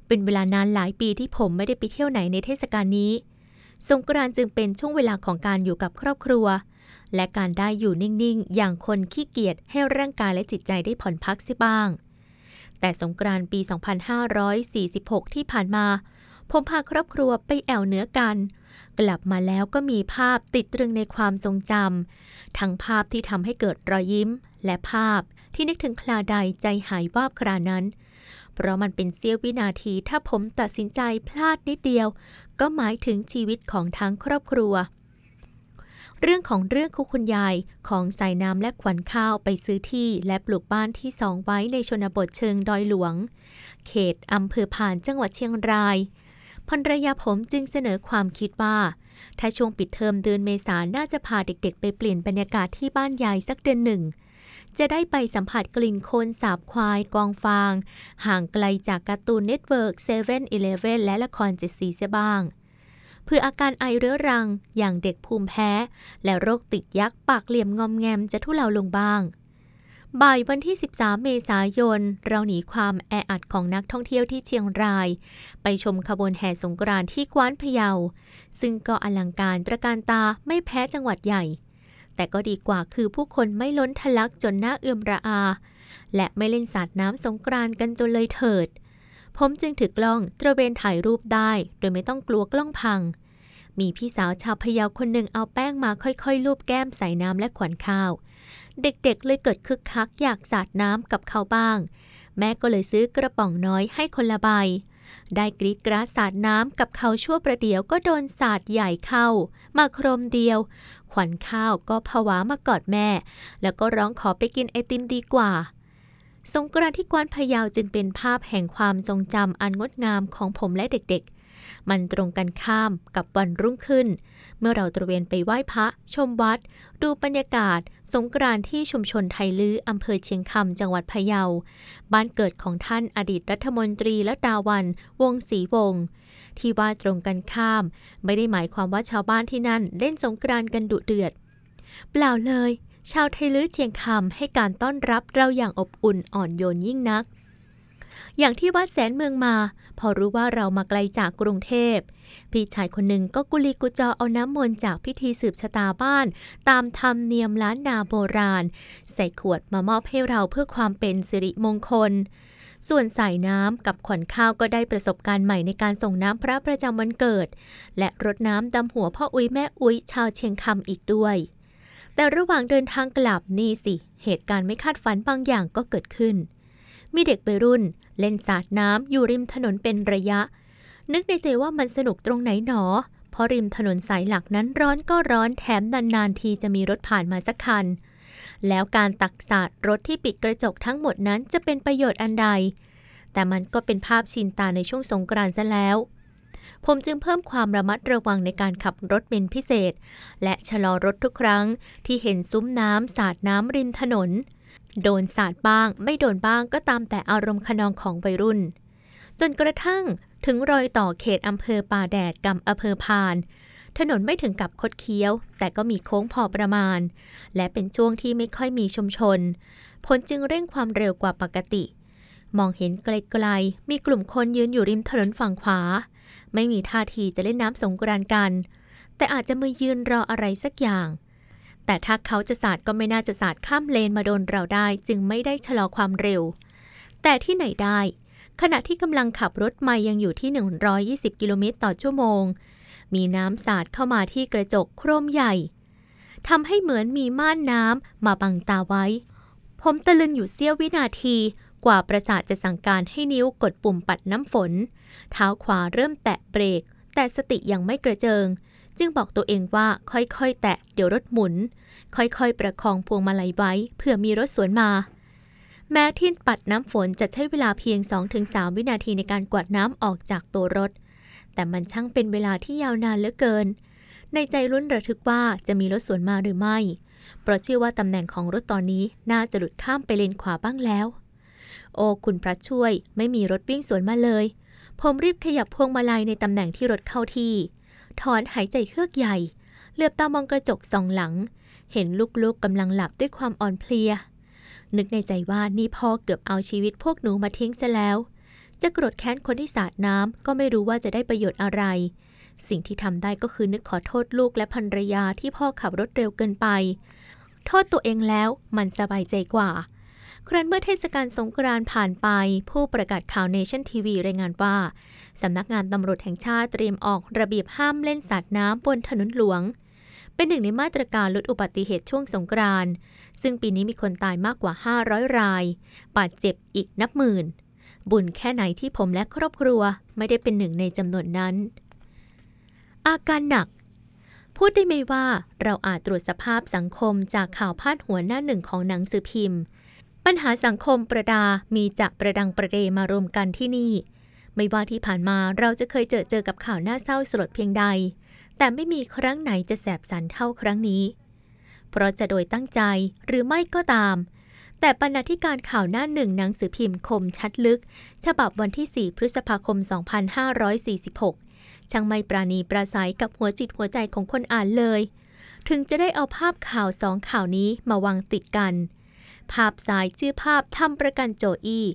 เป็นเวลานานหลายปีที่ผมไม่ได้ไปเที่ยวไหนในเทศกาลนี้ สงกรานต์จึงเป็นช่วงเวลาของการอยู่กับครอบครัว และการได้อยู่นิ่งๆ อย่างคนขี้เกียจให้ร่างกายและจิตใจได้ผ่อนพักสิบ้าง แต่สงกรานต์ปี 2546 ที่ผ่านมา ผมพาครอบครัวไปแอวเหนือกัน กลับมาแล้วก็มีภาพติดตรึงในความทรงจำทั้งภาพที่ทำให้เกิดรอยยิ้ม และภาพที่นึกถึงคลาใดใจหายวาบครานั้น เพราะมันเป็นเสี้ยววินาทีถ้าผมตัดสินใจพลาดนิดเดียว ก็หมายถึงชีวิตของทั้งครอบครัว เรื่องของเรื่องคุคุณยายของสายน้ำและขวัญข้าวไปซื้อที่และปลูกบ้านที่สองไว้ในชนบทเชิงดอยหลวง เขตอำเภอผ่านจังหวัดเชียงรายภรรยาผมจึงเสนอความคิดว่า ถ้าช่วงปิดเทอมเดือนเมษาน่าจะพาเด็กๆ ไปเปลี่ยนบรรยากาศที่บ้านยายสักเดือนหนึ่ง จะได้ไปสัมผัสกลิ่นโคลนสาบควายกองฟาง ห่างไกลจาก Cartoon Network Seven Eleven และละครเจ็ดสีเสียบ้าง เพื่ออาการไอเรื้อรัง อย่างเด็กภูมิแพ้ และโรคติดยักษ์ปากเหลี่ยมงอมแงมจะทุเลาลงบ้าง บ่ายวันที่ 13 เมษายน เราหนีความแออัดของนักท่องเที่ยวที่เชียงราย ไปชมขบวนแห่สงกรานต์ที่กว๊านพะเยา ซึ่งก็อลังการตระการตาไม่แพ้จังหวัดใหญ่ แต่ก็ดีกว่าคือผู้คนไม่ล้นทะลักจนหน่าเอื่อมระอา และไม่เล่นสาดน้ำสงกรานต์กันจนเลยเถิดผมจึงถือกล้องตระเวนถ่ายรูปได้ โดยไม่ต้องกลัวกล้องพัง มีพี่สาวชาวพะเยาคนหนึ่งเอาแป้งมาค่อยๆลูบแก้มใส่น้ำและขวัญข้าว เด็กๆเลยเกิดคึกคักอยากสาดน้ำกับเขาบ้าง แม่ก็เลยซื้อกระป๋องน้อยให้คนละใบ ได้กรีดกราสาดน้ำกับเขาชั่วประเดี๋ยวก็โดนสาดใหญ่เข้า มาโครมเดียว ขวัญข้าวก็ผวามากอดแม่ แล้วก็ร้องขอไปกินไอติมดีกว่าสงกรานต์ที่กวานพะเยาจึงเป็นภาพแห่งความทรงจำอันงดงามของผมและเด็กๆ มันตรงกันข้ามกับวันรุ่งขึ้น เมื่อเราตระเวนไปไหว้พระ ชมวัด ดูบรรยากาศ สงกรานที่ชุมชนไทยลื้ออำเภอเชียงคำจังหวัดพะเยา บ้านเกิดของท่านอดีตรัฐมนตรีและดาวัน วงศรีวงศ์ที่ว่าตรงกันข้าม ไม่ได้หมายความว่าชาวบ้านที่นั่นเล่นสงกรานกันดุเดือด เปล่าเลย ชาวไทยลื้อเชียงคำให้การต้อนรับเราอย่างอบอุ่นอ่อนโยนยิ่งนัก อย่างที่วัดแสนเมืองมา พอรู้ว่าเรามาไกลจากกรุงเทพ พี่ชายคนหนึ่งก็กุลีกุจอเอาน้ำมนต์จากพิธีสืบชะตาบ้าน ตามธรรมเนียมล้านนาโบราณ ใส่ขวดมามอบให้เราเพื่อความเป็นสิริมงคลส่วนสายน้ำกับขวัญข้าวก็ได้ประสบการณ์ใหม่ในการส่งน้ำพระประจำวันเกิด และรดน้ำดำหัวพ่ออุ้ยแม่อุ้ยชาวเชียงคำอีกด้วย แต่ระหว่างเดินทางกลับนี่สิ เหตุการณ์ไม่คาดฝันบางอย่างก็เกิดขึ้น มีเด็กวัยรุ่น เล่นสาดน้ำอยู่ริมถนนเป็นระยะ นึกในใจว่ามันสนุกตรงไหนหนอ เพราะริมถนนสายหลักนั้นร้อนก็ร้อนแถมนานๆทีจะมีรถผ่านมาสักคัน แล้วการตักสาดรถที่ปิดกระจกทั้งหมดนั้นจะเป็นประโยชน์อันใด แต่มันก็เป็นภาพชินตาในช่วงสงกรานต์ซะแล้วผมจึงเพิ่มความระมัดระวังในการขับรถเป็นพิเศษ และชะลอรถทุกครั้งที่เห็นซุ้มน้ำสาดน้ำริมถนน โดนสาดบ้าง ไม่โดนบ้างก็ตามแต่อารมณ์ขนองของวัยรุ่น จนกระทั่งถึงรอยต่อเขตอำเภอป่าแดดกับอำเภอพาน ถนนไม่ถึงกับคดเคี้ยว แต่ก็มีโค้งพอประมาณ และเป็นช่วงที่ไม่ค่อยมีชุมชน ผลจึงเร่งความเร็วกว่าปกติ มองเห็นไกลๆ มีกลุ่มคนยืนอยู่ริมถนนฝั่งขวา ไม่มีท่าทีจะเล่นน้ำสงกรานกัน แต่อาจจะมายืนรออะไรสักอย่าง แต่ถ้าเขาจะสาดก็ไม่น่าจะสาดข้ามเลนมาโดนเราได้จึงไม่ได้ชะลอความเร็ว แต่ที่ไหนได้ ขณะที่กำลังขับรถมายังอยู่ที่ 120 กิโลเมตรต่อชั่วโมง มีน้ำสาดเข้ามาที่กระจกโครมใหญ่ทำให้เหมือนมีม่านน้ำมาบังตาไว้ ผมตะลึงอยู่เสี้ยววินาทีกว่าประสาทจะสั่งการให้นิ้วกดปุ่มปัดน้ำฝน เท้าขวาเริ่มแตะเบรก แต่สติยังไม่กระเจิง จึงบอกตัวเองว่าค่อยๆ แตะเดี๋ยวรถหมุน ค่อยๆ ประคองพวงมาลัยไว้เพื่อมีรถสวนมา แม้ที่ปัดน้ำฝนจะใช้เวลาเพียง 2-3 วินาทีในการกวาดน้ำออกจากตัวรถ แต่มันช่างเป็นเวลาที่ยาวนานเหลือเกิน ในใจลุ้นระทึกว่าจะมีรถสวนมาหรือไม่ เพราะเชื่อว่าตำแหน่งของรถตอนนี้น่าจะหลุดข้ามไปเลนขวาบ้างแล้ว โอ้คุณพระช่วยไม่มีรถวิ่งสวนมาเลย ผมรีบขยับพวงมาลัยในตำแหน่งที่รถเข้าที่ ถอนหายใจเฮือกใหญ่ เหลือบตามองกระจกสองหลัง เห็นลูกๆกำลังหลับด้วยความอ่อนเพลีย นึกในใจว่านี่พ่อเกือบเอาชีวิตพวกหนูมาทิ้งซะแล้ว จะโกรธแค้นคนที่สาดน้ำก็ไม่รู้ว่าจะได้ประโยชน์อะไร สิ่งที่ทำได้ก็คือนึกขอโทษลูกและภรรยาที่พ่อขับรถเร็วเกินไป โทษตัวเองแล้วมันสบายใจกว่า ครั้นเมื่อเทศกาลสงกรานต์ผ่านไป ผู้ประกาศข่าวเนชั่นทีวีรายงานว่า สำนักงานตำรวจแห่งชาติเตรียมออกระเบียบห้ามเล่นสาดน้ำบนถนนหลวง เป็นหนึ่งในมาตรการลดอุบัติเหตุช่วงสงกรานต์ซึ่งปีนี้มีคนตายมากกว่า 500 ราย บาดเจ็บอีกนับหมื่น บุญแค่ไหนที่ผมและครอบครัวไม่ได้เป็นหนึ่งในจำนวนนั้น อาการหนักพูดได้ไหมว่าเราอาจตรวจสภาพสังคมจากข่าวพาดหัวหน้าหนึ่งของหนังสือพิมพ์ ปัญหาสังคมประดามีจะประดังประเดมารวมกันที่นี่ ไม่ว่าที่ผ่านมาเราจะเคยเจอเจอกับข่าวน่าเศร้าสลดเพียงใด แต่ไม่มีครั้งไหนจะแสบสันเท่าครั้งนี้ เพราะจะโดยตั้งใจหรือไม่ก็ตาม แต่บรรณาธิการข่าวหน้าหนึ่งหนังสือพิมพ์คมชัดลึก ฉบับวันที่ 4 พฤษภาคม 2546 ช่างไม่ปราณีปราศัยกับหัวจิตหัวใจของคนอ่านเลย ถึงจะได้เอาภาพข่าวสองข่าวนี้มาวางติดกัน ภาพซ้ายชื่อภาพทำประกันโจอี้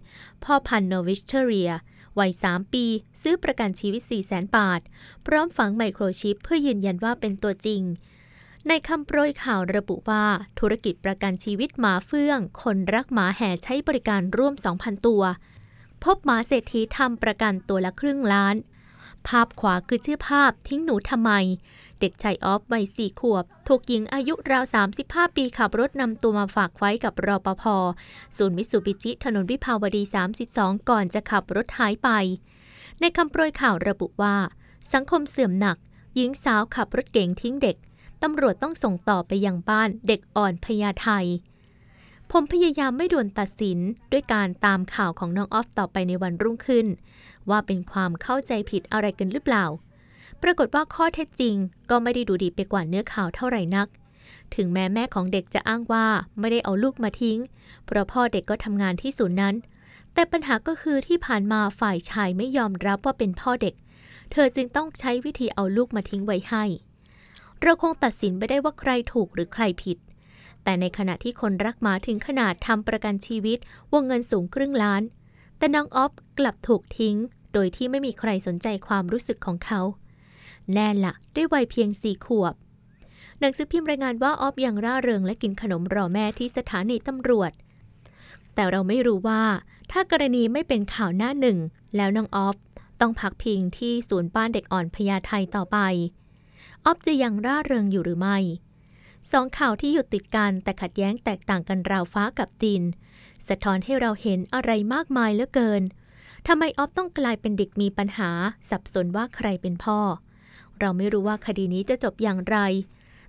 พ่อพันโนวิชเทเรีย วัย 3 ปี ซื้อประกันชีวิต 4 0 0 0 0 0บาท พร้อมฝังไมโครชิปเพื่อยืนยันว่าเป็นตัวจริง ในคำโปรยข่าวระบุว่า ธุรกิจประกันชีวิตหมาเฟื่อง คนรักหมาแห่ใช้บริการร่วม 2,000 ตัว พบหมาเศรษฐีทำประกันตัวละครึ่งล้าน ภาพขวาคือชื่อภาพทิ้งหนูทำไม เด็กชายออฟวัยสี่ขวบ ถูกหญิงอายุราว 35 ปีขับรถนำตัวมาฝากไว้กับรอปภศูนย์มิตซูบิชิถนนวิภาวดี 32 ก่อนจะขับรถหายไป ในคำโปรยข่าวระบุว่า สังคมเสื่อมหนัก หญิงสาวขับรถเก๋งทิ้งเด็กตำรวจต้องส่งต่อไปยังบ้านเด็กอ่อนพญาไท ผมพยายามไม่ด่วนตัดสินด้วยการตามข่าวของน้องออฟต่อไปในวันรุ่งขึ้น ว่าเป็นความเข้าใจผิดอะไรกันหรือเปล่า ปรากฏว่าข้อเท็จจริง ก็ไม่ได้ดูดีไปกว่าเนื้อข่าวเท่าไหร่นัก ถึงแม้แม่ของเด็กจะอ้างว่าไม่ได้เอาลูกมาทิ้ง เพราะพ่อเด็กก็ทำงานที่ศูนย์นั้น แต่ปัญหาก็คือที่ผ่านมาฝ่ายชายไม่ยอมรับว่าเป็นพ่อเด็ก เธอจึงต้องใช้วิธีเอาลูกมาทิ้งไว้ให้ เราคงตัดสินไม่ได้ว่าใครถูกหรือใครผิด แต่ในขณะที่คนรักหมาถึงขนาดทำประกันชีวิตวงเงินสูงครึ่งล้าน แต่น้องออฟกลับถูกทิ้ง โดยที่ไม่มีใครสนใจความรู้สึกของเขา แน่ละด้วยวัยเพียงสี่ขวบ หนังสือพิมพ์รายงานว่าออฟยังร่าเริงและกินขนมรอแม่ที่สถานีตำรวจ แต่เราไม่รู้ว่า ถ้ากรณีไม่เป็นข่าวหน้าหนึ่ง แล้วน้องออฟต้องพักพิงที่ศูนย์บ้านเด็กอ่อนพญาไทต่อไป ออฟจะยังร่าเริงอยู่หรือไม่ สองข่าวที่อยู่ติดกันแต่ขัดแย้งแตกต่างกันราวฟ้ากับดิน สะท้อนให้เราเห็นอะไรมากมายเหลือเกินทำไมออฟต้องกลายเป็นเด็กมีปัญหา สับสนว่าใครเป็นพ่อ เราไม่รู้ว่าคดีนี้จะจบอย่างไร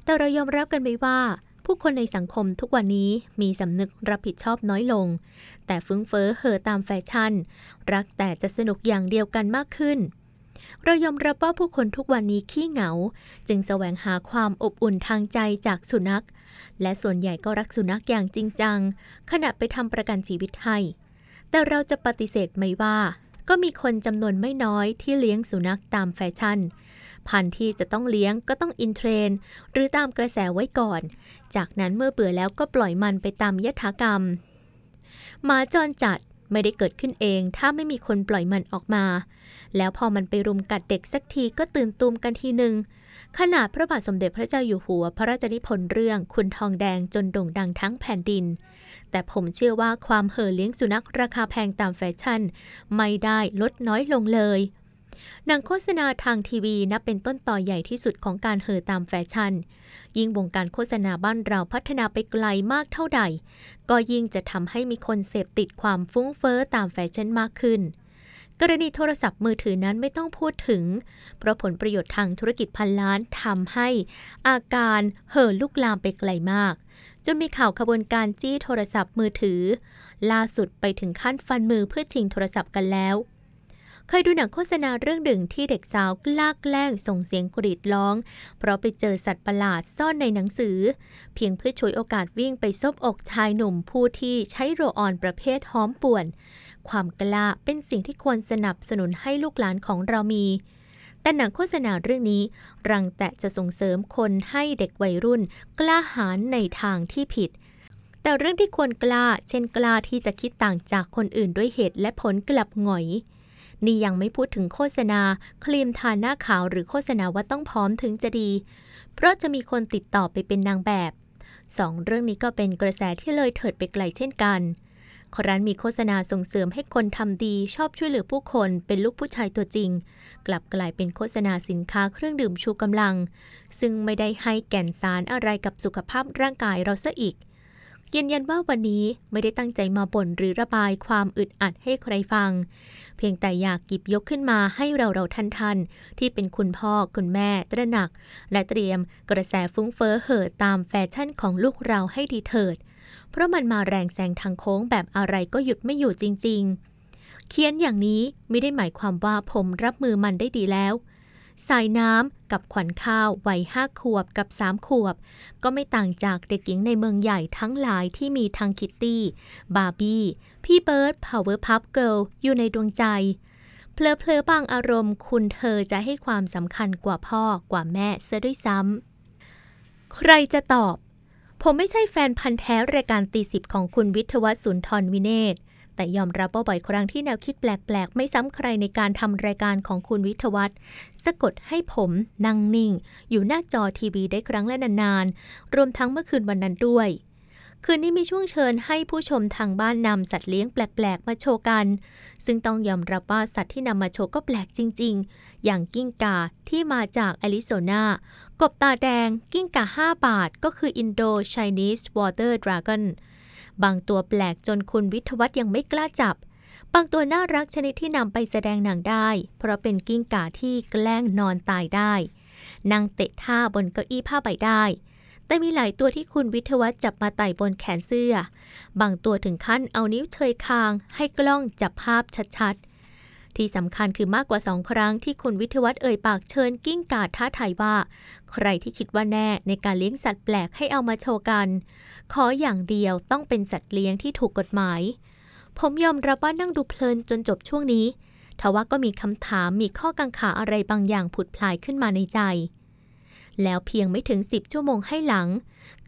แต่เรายอมรับกันไหมว่า ผู้คนในสังคมทุกวันนี้มีสำนึกรับผิดชอบน้อยลง แต่ฟุ้งเฟ้อเห่อตามแฟชั่น รักแต่จะสนุกอย่างเดียวกันมากขึ้น เรายอมรับว่าผู้คนทุกวันนี้ขี้เหงา จึงแสวงหาความอบอุ่นทางใจจากสุนัข และส่วนใหญ่ก็รักสุนัขอย่างจริงจัง ขณะไปทำประกันชีวิตให้ แต่เราจะปฏิเสธไหมว่า ก็มีคนจำนวนไม่น้อยที่เลี้ยงสุนัขตามแฟชั่น พันธุ์ที่จะต้องเลี้ยงก็ต้อง in trend หรือตามกระแสไว้ก่อน จากนั้นเมื่อเบื่อแล้วก็ปล่อยมันไปตามยถากรรมหมาจรจัด ไม่ได้เกิดขึ้นเองถ้าไม่มีคนปล่อยมันออกมา แล้วพอมันไปรุมกัดเด็กสักทีก็ตื่นตูมกันทีหนึ่งขนาดพระบาทสมเด็จพระเจ้าอยู่หัว พระราชนิพนธ์เรื่องคุณทองแดงจนโด่งดังทั้งแผ่นดิน แต่ผมเชื่อว่าความเห่อเลี้ยงสุนัขราคาแพงตามแฟชั่น ไม่ได้ลดน้อยลงเลยหนังโฆษณาทางทีวีนับเป็นต้นตอใหญ่ที่สุดของการเห่อตามแฟชั่น ยิ่งวงการโฆษณาบ้านเราพัฒนาไปไกลมากเท่าใด ก็ยิ่งจะทำให้มีคนเสพติดความฟุ้งเฟ้อตามแฟชั่นมากขึ้น กรณีโทรศัพท์มือถือนั้นไม่ต้องพูดถึง เพราะผลประโยชน์ทางธุรกิจพันล้านทำให้อาการเห่อลุกลามไปไกลมาก จนมีข่าวขบวนการจี้โทรศัพท์มือถือ ล่าสุดไปถึงขั้นฟันมือเพื่อชิงโทรศัพท์กันแล้ว เคยดูหนังโฆษณาเรื่องหนึ่งที่เด็กสาวกล้าแกล้งส่งเสียงกรีดร้อง เพราะไปเจอสัตว์ประหลาดซ่อนในหนังสือ เพียงเพื่อฉวยโอกาสวิ่งไปซบอกชายหนุ่มผู้ที่ใช้โรออนประเภทหอมป่วน ความกล้าเป็นสิ่งที่ควรสนับสนุนให้ลูกหลานของเรามี แต่หนังโฆษณาเรื่องนี้ รังแต่จะส่งเสริมคนให้เด็กวัยรุ่น กล้าหาญในทางที่ผิดแต่เรื่องที่ควรกล้า เช่นกล้าที่จะคิดต่างจากคนอื่นด้วยเหตุและผลกลับหงอย นี่ยังไม่พูดถึงโฆษณา ครีมทาหน้าขาวหรือโฆษณาว่าต้องพร้อมถึงจะดี เพราะจะมีคนติดต่อไปเป็นนางแบบสองเรื่องนี้ก็เป็นกระแสที่เลยเถิดไปไกลเช่นกันครั้นมีโฆษณาส่งเสริมให้คนทำดีชอบช่วยเหลือผู้คนเป็นลูกผู้ชายตัวจริง กลับกลายเป็นโฆษณาสินค้าเครื่องดื่มชูกำลัง ซึ่งไม่ได้ให้แก่นสารอะไรกับสุขภาพร่างกายเราซะอีก ยืนยันว่าวันนี้ไม่ได้ตั้งใจมาบ่นหรือระบายความอึดอัดให้ใครฟัง เพียงแต่อยากหยิบยกขึ้นมาให้เราเราท่านท่านที่เป็นคุณพ่อคุณแม่ตระหนัก และเตรียมกระแสฟุ้งเฟ้อเห่อตามแฟชั่นของลูกเราให้ดีเถิด เพราะมันมาแรงแซงทางโค้งแบบอะไรก็หยุดไม่อยู่จริง ๆ เขียนอย่างนี้ไม่ได้หมายความว่าผมรับมือมันได้ดีแล้ว สายน้ำกับขวัญข้าววัยห้าขวบกับสามขวบ ก็ไม่ต่างจากเด็กหญิงในเมืองใหญ่ทั้งหลายที่มีทั้ง Kitty Barbie พี่เบิร์ด Powerpuff Girls อยู่ในดวงใจ เพลอเพลอบางอารมณ์คุณเธอจะให้ความสำคัญกว่าพ่อกว่าแม่เสียด้วยซ้ำ ใครจะตอบ ผมไม่ใช่แฟนพันธุ์แท้รายการตีสิบของคุณวิทวัส สุนทรวิเนตร์ แต่ยอมรับว่าบ่อยครั้งที่แนวคิดแปลกๆ ไม่ซ้ำใครในการทำรายการของคุณวิทวัฒน์สะกดให้ผมนั่งนิ่ง อยู่หน้าจอทีวีได้ครั้งและนานๆ รวมทั้งเมื่อคืนวันนั้นด้วย คืนนี้มีช่วงเชิญให้ผู้ชมทางบ้านนำสัตว์เลี้ยงแปลกๆ มาโชว์กัน ซึ่งต้องยอมรับว่าสัตว์ที่นำมาโชว์ก็แปลกจริง ๆ อย่างกิ้งก่าที่มาจากแอริโซนากบตาแดง กิ้งก่า5บาท ก็คือ Indo Chinese Water Dragon บางตัวแปลกจนคุณวิทยวัฒน์ยังไม่กล้าจับ บางตัวน่ารักชนิดที่นำไปแสดงหนังได้ เพราะเป็นกิ้งก่าที่แกล้งนอนตายได้ นั่งเตะท่าบนเก้าอี้ผ้าใบได้ แต่มีหลายตัวที่คุณวิทยวัฒน์จับมาไต่บนแขนเสื้อ บางตัวถึงขั้นเอานิ้วเชยคาง ให้กล้องจับภาพชัด ที่สำคัญคือมากกว่าสองครั้งที่คุณวิทยวัตเอ่ยปากเชิญกิ้งก่าท้าทายว่า ใครที่คิดว่าแน่ในการเลี้ยงสัตว์แปลกให้เอามาโชว์กัน ขออย่างเดียวต้องเป็นสัตว์เลี้ยงที่ถูกกฎหมาย ผมยอมรับว่านั่งดูเพลินจนจบช่วงนี้ทว่าก็มีคำถามมีข้อกังขาอะไรบางอย่างผุดพลายขึ้นมาในใจ แล้วเพียงไม่ถึง 10 ชั่วโมงให้หลัง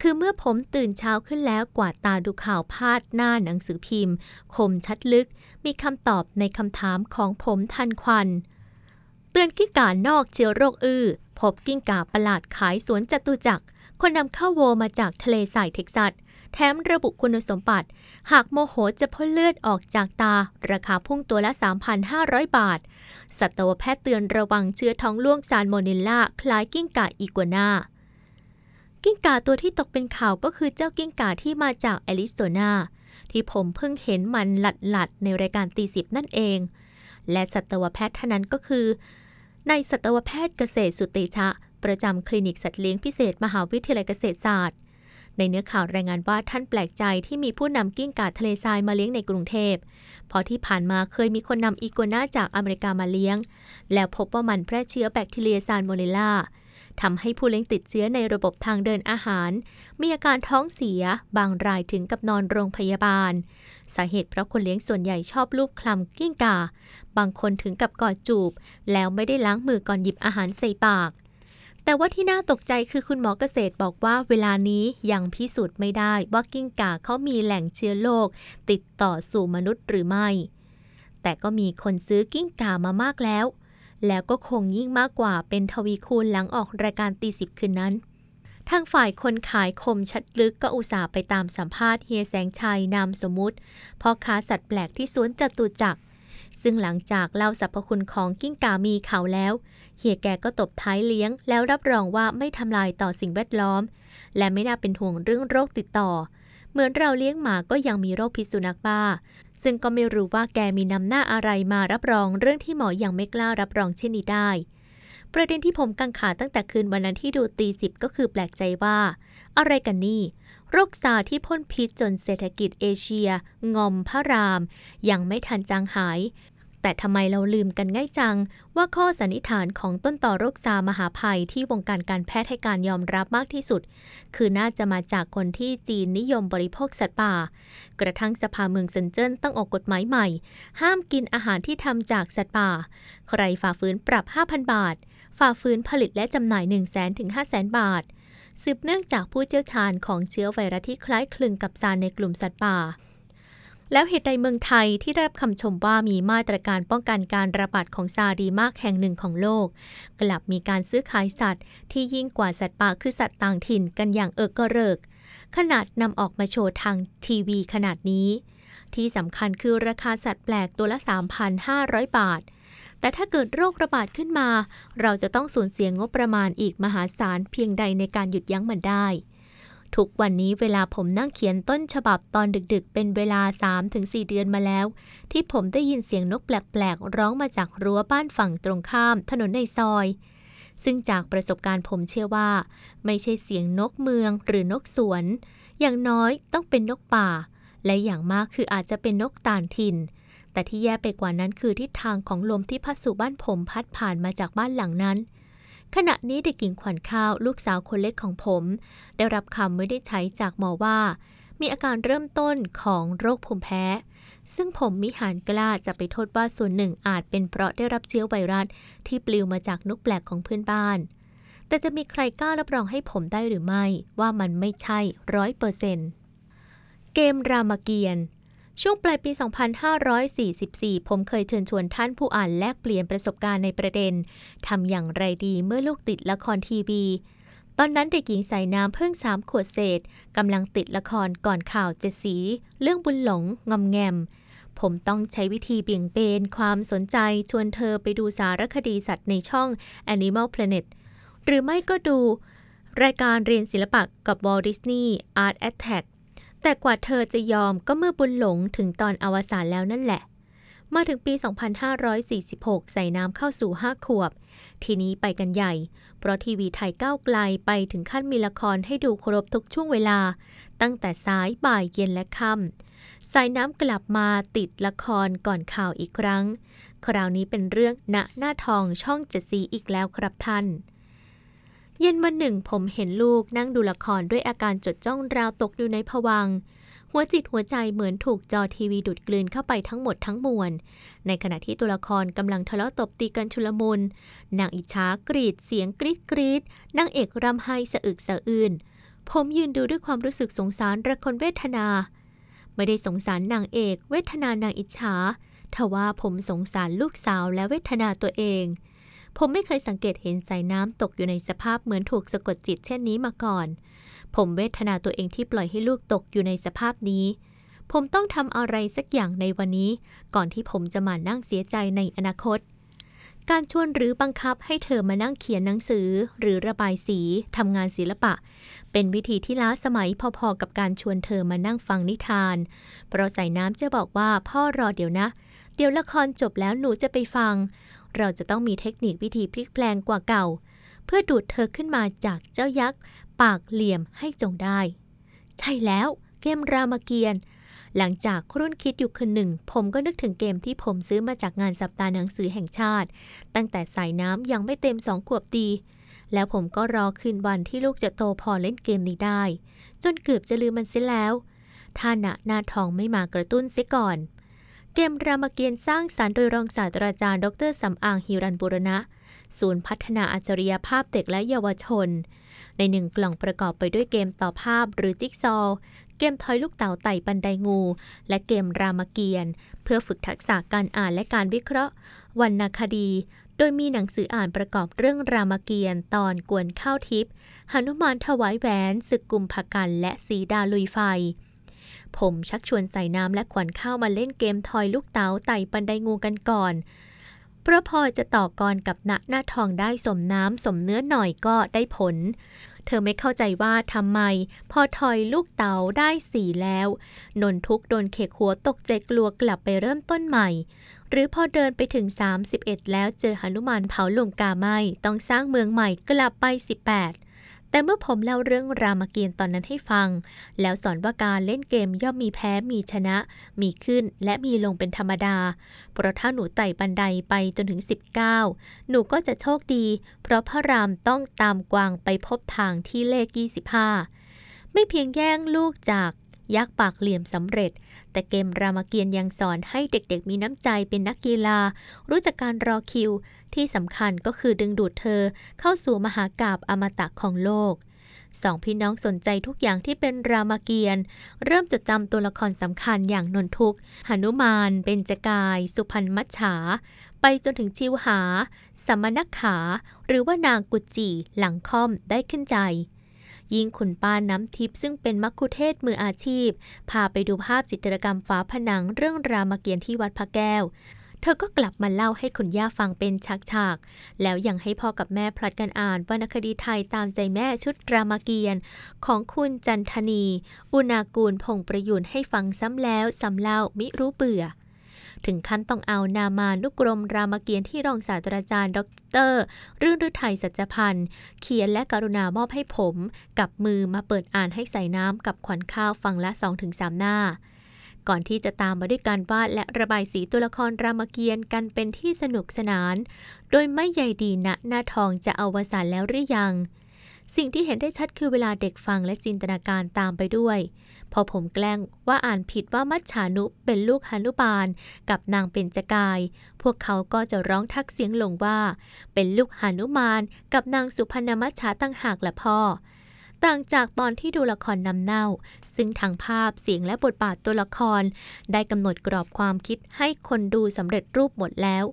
คือเมื่อผมตื่นเช้าขึ้นแล้วกวาดตาดูข่าวพาดหน้าหนังสือพิมพ์ คมชัดลึก มีคำตอบในคำถามของผมทันควัน เตือนกิ้งก่านอกเชื้อโรคอื้อพบกิ้งก่าประหลาดขายสวนจตุจักรคนนำเข้าโวมาจากทะเลทรายเท็กซัส แถมระบุคุณสมบัติ หากโมโหจะพ่นเลือดออกจากตา ราคาพุ่งตัวละ 3,500 บาท สัตวแพทย์เตือนระวังเชื้อท้องร่วงซานโมเนลล่าคล้ายกิ้งก่าอีกัวนากิ้งก่าตัวที่ตกเป็นข่าวก็คือเจ้ากิ้งก่าที่มาจากแอริโซนาที่ผมเพิ่งเห็นมันหลัดหลัดๆ ในรายการตีสิบนั่นเอง และสัตวแพทย์ท่านนั้นก็คือ นายสัตวแพทย์เกษตรสุเตชะ ประจำคลินิกสัตว์เลี้ยงพิเศษมหาวิทยาลัยเกษตรศาสตร์ ในเนื้อข่าวรายงานว่าท่านแปลกใจที่มีผู้นำกิ้งก่าทะเลทรายมาเลี้ยงในกรุงเทพ เพราะที่ผ่านมาเคยมีคนนำอีกัวน่าจากอเมริกามาเลี้ยง แล้วพบว่ามันแพร่เชื้อแบคทีเรียซานโมเนลลาทำให้ผู้เลี้ยงติดเชื้อในระบบทางเดินอาหาร มีอาการท้องเสีย บางรายถึงกับนอนโรงพยาบาล สาเหตุเพราะคนเลี้ยงส่วนใหญ่ชอบลูบคลำกิ้งก่า บางคนถึงกับกอดจูบ แล้วไม่ได้ล้างมือก่อนหยิบอาหารใส่ปาก แต่ว่าที่น่าตกใจคือคุณหมอเกษตรบอกว่าเวลานี้ยังพิสูจน์ไม่ได้ว่ากิ้งก่าเขามีแหล่งเชื้อโรคติดต่อสู่มนุษย์หรือไม่ แต่ก็มีคนซื้อกิ้งก่ามามากแล้ว แล้วก็คงยิ่งมากกว่าเป็นทวีคูณหลังออกรายการตีสิบคืนนั้น ทางฝ่ายคนขายคมชัดลึกก็อุตส่าห์ไปตามสัมภาษณ์เฮียแสงชัยนามสมมุติพ่อค้าสัตว์แปลกที่สวนจตุจักรซึ่งหลังจากเล่าสรรพคุณของกิ้งก่ามีเขาแล้ว เฮียแกก็ตบท้ายเลี้ยง แล้วรับรองว่าไม่ทำลายต่อสิ่งแวดล้อม และไม่น่าเป็นห่วงเรื่องโรคติดต่อ เหมือนเราเลี้ยงหมาก็ยังมีโรคพิษสุนัขบ้า ซึ่งก็ไม่รู้ว่าแกมีนำหน้าอะไรมารับรองเรื่องที่หมอยังไม่กล้ารับรองเช่นนี้ได้ประเด็นที่ผมกังขาตั้งแต่คืนวันนั้นที่ดูตีสิบก็คือแปลกใจว่า อะไรกันนี่ โรคซาร์สที่พ่นพิษจนเศรษฐกิจเอเชีย งอมพระราม ยังไม่ทันจางหาย แต่ทำไมเราลืมกันง่ายจัง ว่าข้อสันนิษฐานของต้นตอโรคซาร์สมหาภัยที่วงการการแพทย์ให้การยอมรับมากที่สุด คือน่าจะมาจากคนที่จีนนิยมบริโภคสัตว์ป่า กระทั่งสภาเมืองเซินเจิ้นต้องออกกฎหมายใหม่ ห้ามกินอาหารที่ทำจากสัตว์ป่า ใครฝ่าฝืนปรับ 5,000 บาท ฝ่าฝืนผลิตและจำหน่าย 1 0 0 0 0 0ถึง500,000 บาทสืบเนื่องจากผู้เชี่ยวชาญของเชื้อไวรัสที่คล้ายคลึงกับซาในกลุ่มสัตว์ป่า แล้วเหตุใดเมืองไทยที่ได้รับคำชมว่ามีมาตรการป้องกันการระบาดของซาดีมากแห่งหนึ่งของโลก กลับมีการซื้อขายสัตว์ ที่ยิ่งกว่าสัตว์ป่าคือสัตว์ต่างถิ่นกันอย่างเอิกกระเริก ขนาดนำออกมาโชว์ทางทีวีขนาดนี้ ที่สำคัญคือราคาสัตว์แปลกตัวละ 3,500 บาท แต่ถ้าเกิดโรคระบาดขึ้นมา เราจะต้องสูญเสียงบประมาณอีกมหาศาลเพียงใดในการหยุดยั้งมันได้ ทุกวันนี้เวลาผมนั่งเขียนต้นฉบับตอนดึกๆ เป็นเวลา 3-4 เดือนมาแล้ว ที่ผมได้ยินเสียงนกแปลกๆ ร้องมาจากรั้วบ้านฝั่งตรงข้ามถนนในซอย ซึ่งจากประสบการณ์ผมเชื่อว่า ไม่ใช่เสียงนกเมืองหรือนกสวน อย่างน้อยต้องเป็นนกป่า และอย่างมากคืออาจจะเป็นนกต่างถิ่น แต่ที่แย่ไปกว่านั้นคือทิศทางของลมที่พัดสู่บ้านผมพัดผ่านมาจากบ้านหลังนั้น ขณะนี้เด็กหญิงขวัญข้าวลูกสาวคนเล็กของผม ได้รับคำไม่ได้ใช้จากหมอว่า มีอาการเริ่มต้นของโรคภูมิแพ้ ซึ่งผมมิหารกล้าจะไปโทษว่าส่วนหนึ่งอาจเป็นเพราะได้รับเชื้อไวรัสที่ปลิวมาจากนกแปลกของเพื่อนบ้าน แต่จะมีใครกล้ารับรองให้ผมได้หรือไม่ ว่ามันไม่ใช่ร้อยเปอร์เซนต์เกมรามเกียรติ์ ช่วงปลายปี 2544 ผมเคยเชิญชวนท่านผู้อ่านแลกเปลี่ยนประสบการณ์ในประเด็น ทำอย่างไรดีเมื่อลูกติดละครทีวี ตอนนั้นเด็กหญิงสายน้ำเพิ่งสามขวดเศษกำลังติดละครก่อนข่าวเจ็ดสี เรื่องบุญหลงงอมแงม ผมต้องใช้วิธีเบี่ยงเบนความสนใจชวนเธอไปดูสารคดีสัตว์ในช่อง Animal Planet หรือไม่ก็ดู รายการเรียนศิลปะกับ Walt Disney Art Attack แต่กว่าเธอจะยอมก็เมื่อบุญหลงถึงตอนอวสานแล้วนั่นแหละ มาถึงปี 2546 ใส่น้ำเข้าสู่5ขวบ ทีนี้ไปกันใหญ่ เพราะทีวีไทยก้าวไกลไปถึงขั้นมีละครให้ดูครบทุกช่วงเวลา ตั้งแต่สายบ่ายเย็นและค่ำสายน้ำกลับมาติดละครก่อนข่าวอีกครั้ง คราวนี้เป็นเรื่องณหน้าทองช่องเจ็ดสีอีกแล้วครับท่าน เย็นวันหนึ่งผมเห็นลูกนั่งดูละครด้วยอาการจดจ้องราวตกอยู่ในผวัง หัวจิตหัวใจเหมือนถูกจอทีวีดูดกลืนเข้าไปทั้งหมดทั้งมวล ในขณะที่ตัวละครกำลังทะเลาะตบตีกันชุลมุน นางอิจฉากรีดเสียงกรีดกรีดนางเอกรำไห้สะอึกสะอื้น ผมยืนดูด้วยความรู้สึกสงสารระคนเวทนา ไม่ได้สงสารนางเอก เวทนานางอิจฉาทว่าผมสงสารลูกสาวและเวทนาตัวเอง ผมไม่เคยสังเกตเห็นสายน้ำตกอยู่ในสภาพเหมือนถูกสะกดจิตเช่นนี้มาก่อน ผมเวทนาตัวเองที่ปล่อยให้ลูกตกอยู่ในสภาพนี้ ผมต้องทำอะไรสักอย่างในวันนี้ ก่อนที่ผมจะมานั่งเสียใจในอนาคต การชวนหรือบังคับให้เธอมานั่งเขียนหนังสือ หรือระบายสีทำงานศิลปะ เป็นวิธีที่ล้าสมัยพอๆกับการชวนเธอมานั่งฟังนิทาน เพราะสายน้ำจะบอกว่าพ่อรอเดี๋ยวนะ เดี๋ยวละครจบแล้วหนูจะไปฟัง เราจะต้องมีเทคนิควิธีพลิกแปลงกว่าเก่า เพื่อดูดเธอขึ้นมาจากเจ้ายักษ์ ปากเหลี่ยมให้จงได้ ใช่แล้วเกมรามเกียรติ์หลังจากครุ่นคิดอยู่คืนหนึ่ง ผมก็นึกถึงเกมที่ผมซื้อมาจากงานสัปดาห์หนังสือแห่งชาติ ตั้งแต่สายน้ำยังไม่เต็มสองขวบดี แล้วผมก็รอคืนวันที่ลูกจะโตพอเล่นเกมนี้ได้ จนเกือบจะลืมมันเสียแล้ว ถ้าณหน้าทองไม่มากระตุ้นเสียก่อน เกมรามเกียรติ์สร้างสารรค์โดยรองศาสตราจารย์ ดรสำอางฮิรันบุรณะ ศูนย์พัฒนาอัจฉริยภาพเด็กและเยาวชน ในหนึ่งกล่องประกอบไปด้วยเกมต่อภาพหรือจิ๊กซอว์เกมทอยลูกเต๋าไต่บันไดงู และเกมรามเกียรติ์เพื่อฝึกทักษะการอ่านและการวิเคราะห์วรรณคดี โดยมีหนังสืออ่านประกอบเรื่องรามเกียรติ์ตอนกวนข้าวทิพย์หนุมานถวายแหวนศึกกุมภกันและสีดาลุยไฟ ผมชักชวนใส่น้ำและขวัญข้าวมาเล่นเกมทอยลูกเต๋าไต่บันไดงูกันก่อนเพราะพอจะต่อกรกับณหน้าทองได้สมน้ำสมเนื้อหน่อยก็ได้ผล เธอไม่เข้าใจว่าทำไม พอทอยลูกเต๋าได้สี่แล้ว นนทุกโดนเขกหัวตกใจกลัวกลับไปเริ่มต้นใหม่ หรือพอเดินไปถึง 31 แล้วเจอหนุมานเผาลงกาไม่ต้องสร้างเมืองใหม่กลับไป 18 แต่เมื่อผมเล่าเรื่องรามเกียรติ์ตอนนั้นให้ฟัง แล้วสอนว่าการเล่นเกมย่อมมีแพ้มีชนะ มีขึ้นและมีลงเป็นธรรมดา เพราะถ้าหนูไต่บันไดไปจนถึง 19 หนูก็จะโชคดี เพราะพระรามต้องตามกวางไปพบทางที่เลข 25 ไม่เพียงแย่งลูกจาก ยักษ์ปากเหลี่ยมสำเร็จ แต่เกมรามเกียรติ์ยังสอนให้เด็กๆมีน้ำใจเป็นนักกีฬา รู้จักการรอคิว ที่สำคัญก็คือดึงดูดเธอเข้าสู่มหากาบอมตะของโลกสองพี่น้องสนใจทุกอย่างที่เป็นรามเกียรติ์เริ่มจดจำตัวละครสำคัญอย่างนนทุกหนุมาน เบญจกาย สุพรรณมัจฉา ไปจนถึงชิวหา สมมนักขา หรือว่านางกุจี หลังค่อมได้ขึ้นใจ ยิ่งคุณป้าน้ำทิพย์ซึ่งเป็นมักคุเทศมืออาชีพ พาไปดูภาพจิตรกรรมฝาผนังเรื่องรามเกียรติ์ที่วัดพระแก้วเธอก็กลับมาเล่าให้คุณย่าฟังเป็นฉากๆ แล้วยังให้พ่อกับแม่พลัดกันอ่านวรรณคดีไทยตามใจแม่ชุดรามเกียรติ์ของคุณจันทนี อุณากูลพงประยุนให้ฟังซ้ำแล้วซ้ำเล่ามิรู้เบื่อ ถึงขั้นต้องเอานามานุกรมรามเกียรติ์ที่รองศาสตราจารย์ ดร รื่นฤทัยสัจพันธ์ เขียนและกรุณามอบให้ผม กับมือมาเปิดอ่านให้ใส่น้ำกับขวัญข้าวฟังละ 2-3 หน้า ก่อนที่จะตามมาด้วยการวาดและระบายสีตัวละครรามเกียรติ์กันเป็นที่สนุกสนาน โดยไม่ใยดีณหน้าทองจะอวสานแล้วหรือยัง สิ่งที่เห็นได้ชัดคือเวลาเด็กฟังและจินตนาการตามไปด้วย พอผมแกล้งว่าอ่านผิดว่ามัจฉานุเป็นลูกหานุบาล กับนางเป็นจกาย พวกเขาก็จะร้องทักเสียงหลงว่า เป็นลูกหานุมาน กับนางสุพรรณมัจฉาตั้งหากละพ่อ ต่างจากตอนที่ดูละครนำเน่า ซึ่งทางภาพเสียงและบทบาทตัวละคร ได้กำหนดกรอบความคิดให้คนดูสำเร็จรูปหมดแล้ว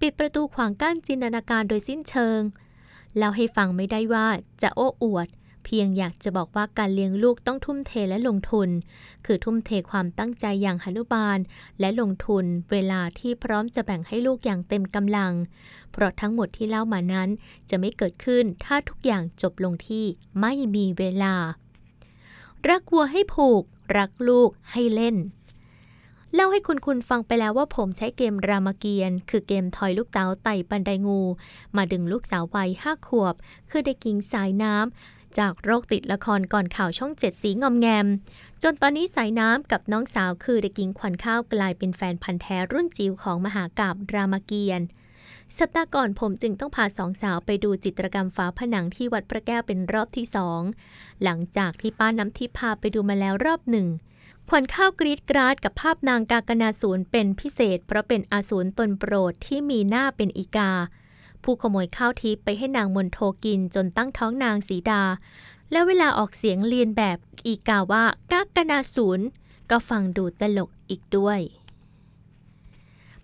ปิดประตูขวางกั้นจินตนาการโดยสิ้นเชิง เล่าให้ฟังไม่ได้ว่าจะโอ้อวด เพียงอยากจะบอกว่าการเลี้ยงลูกต้องทุ่มเทและลงทุน คือทุ่มเทความตั้งใจอย่างหนุบาล และลงทุนเวลาที่พร้อมจะแบ่งให้ลูกอย่างเต็มกำลัง เพราะทั้งหมดที่เล่ามานั้นจะไม่เกิดขึ้นถ้าทุกอย่างจบลงที่ไม่มีเวลา รักวัวให้ผูก รักลูกให้เล่น เล่าให้คุณคุณฟังไปแล้วว่าผมใช้เกมรามเกียรติ์คือเกมทอยลูกเต๋าไต่บันไดงู มาดึงลูกสาววัยห้าขวบ คือเด็กหญิงสายน้ำ จากโรคติดละครก่อนข่าวช่องเจ็ดสีงอมแงม จนตอนนี้สายน้ำกับน้องสาวคือเด็กหญิงขวัญข้าวกลายเป็นแฟนพันธ์แท้รุ่นจิ๋วของมหากาบรามเกียรติ์สัปดาห์ก่อนผมจึงต้องพาสองสาวไปดูจิตรกรรมฝาผนังที่วัดพระแก้วเป็นรอบที่สอง หลังจากที่ป้าน้ำทิพย์พาไปดูมาแล้วรอบหนึ่ง ขวัญข้าวกรีดกราดกับภาพนางกากนาสูรเป็นพิเศษ เพราะเป็นอาสูรตนโปรดที่มีหน้าเป็นอีกา ผู้ขโมยข้าวทิพย์ไปให้นางมนโทกินจนตั้งท้องนางสีดา แล้วเวลาออกเสียงเรียนแบบอีกาว่ากากนาสูรก็ฟังดูตลกอีกด้วย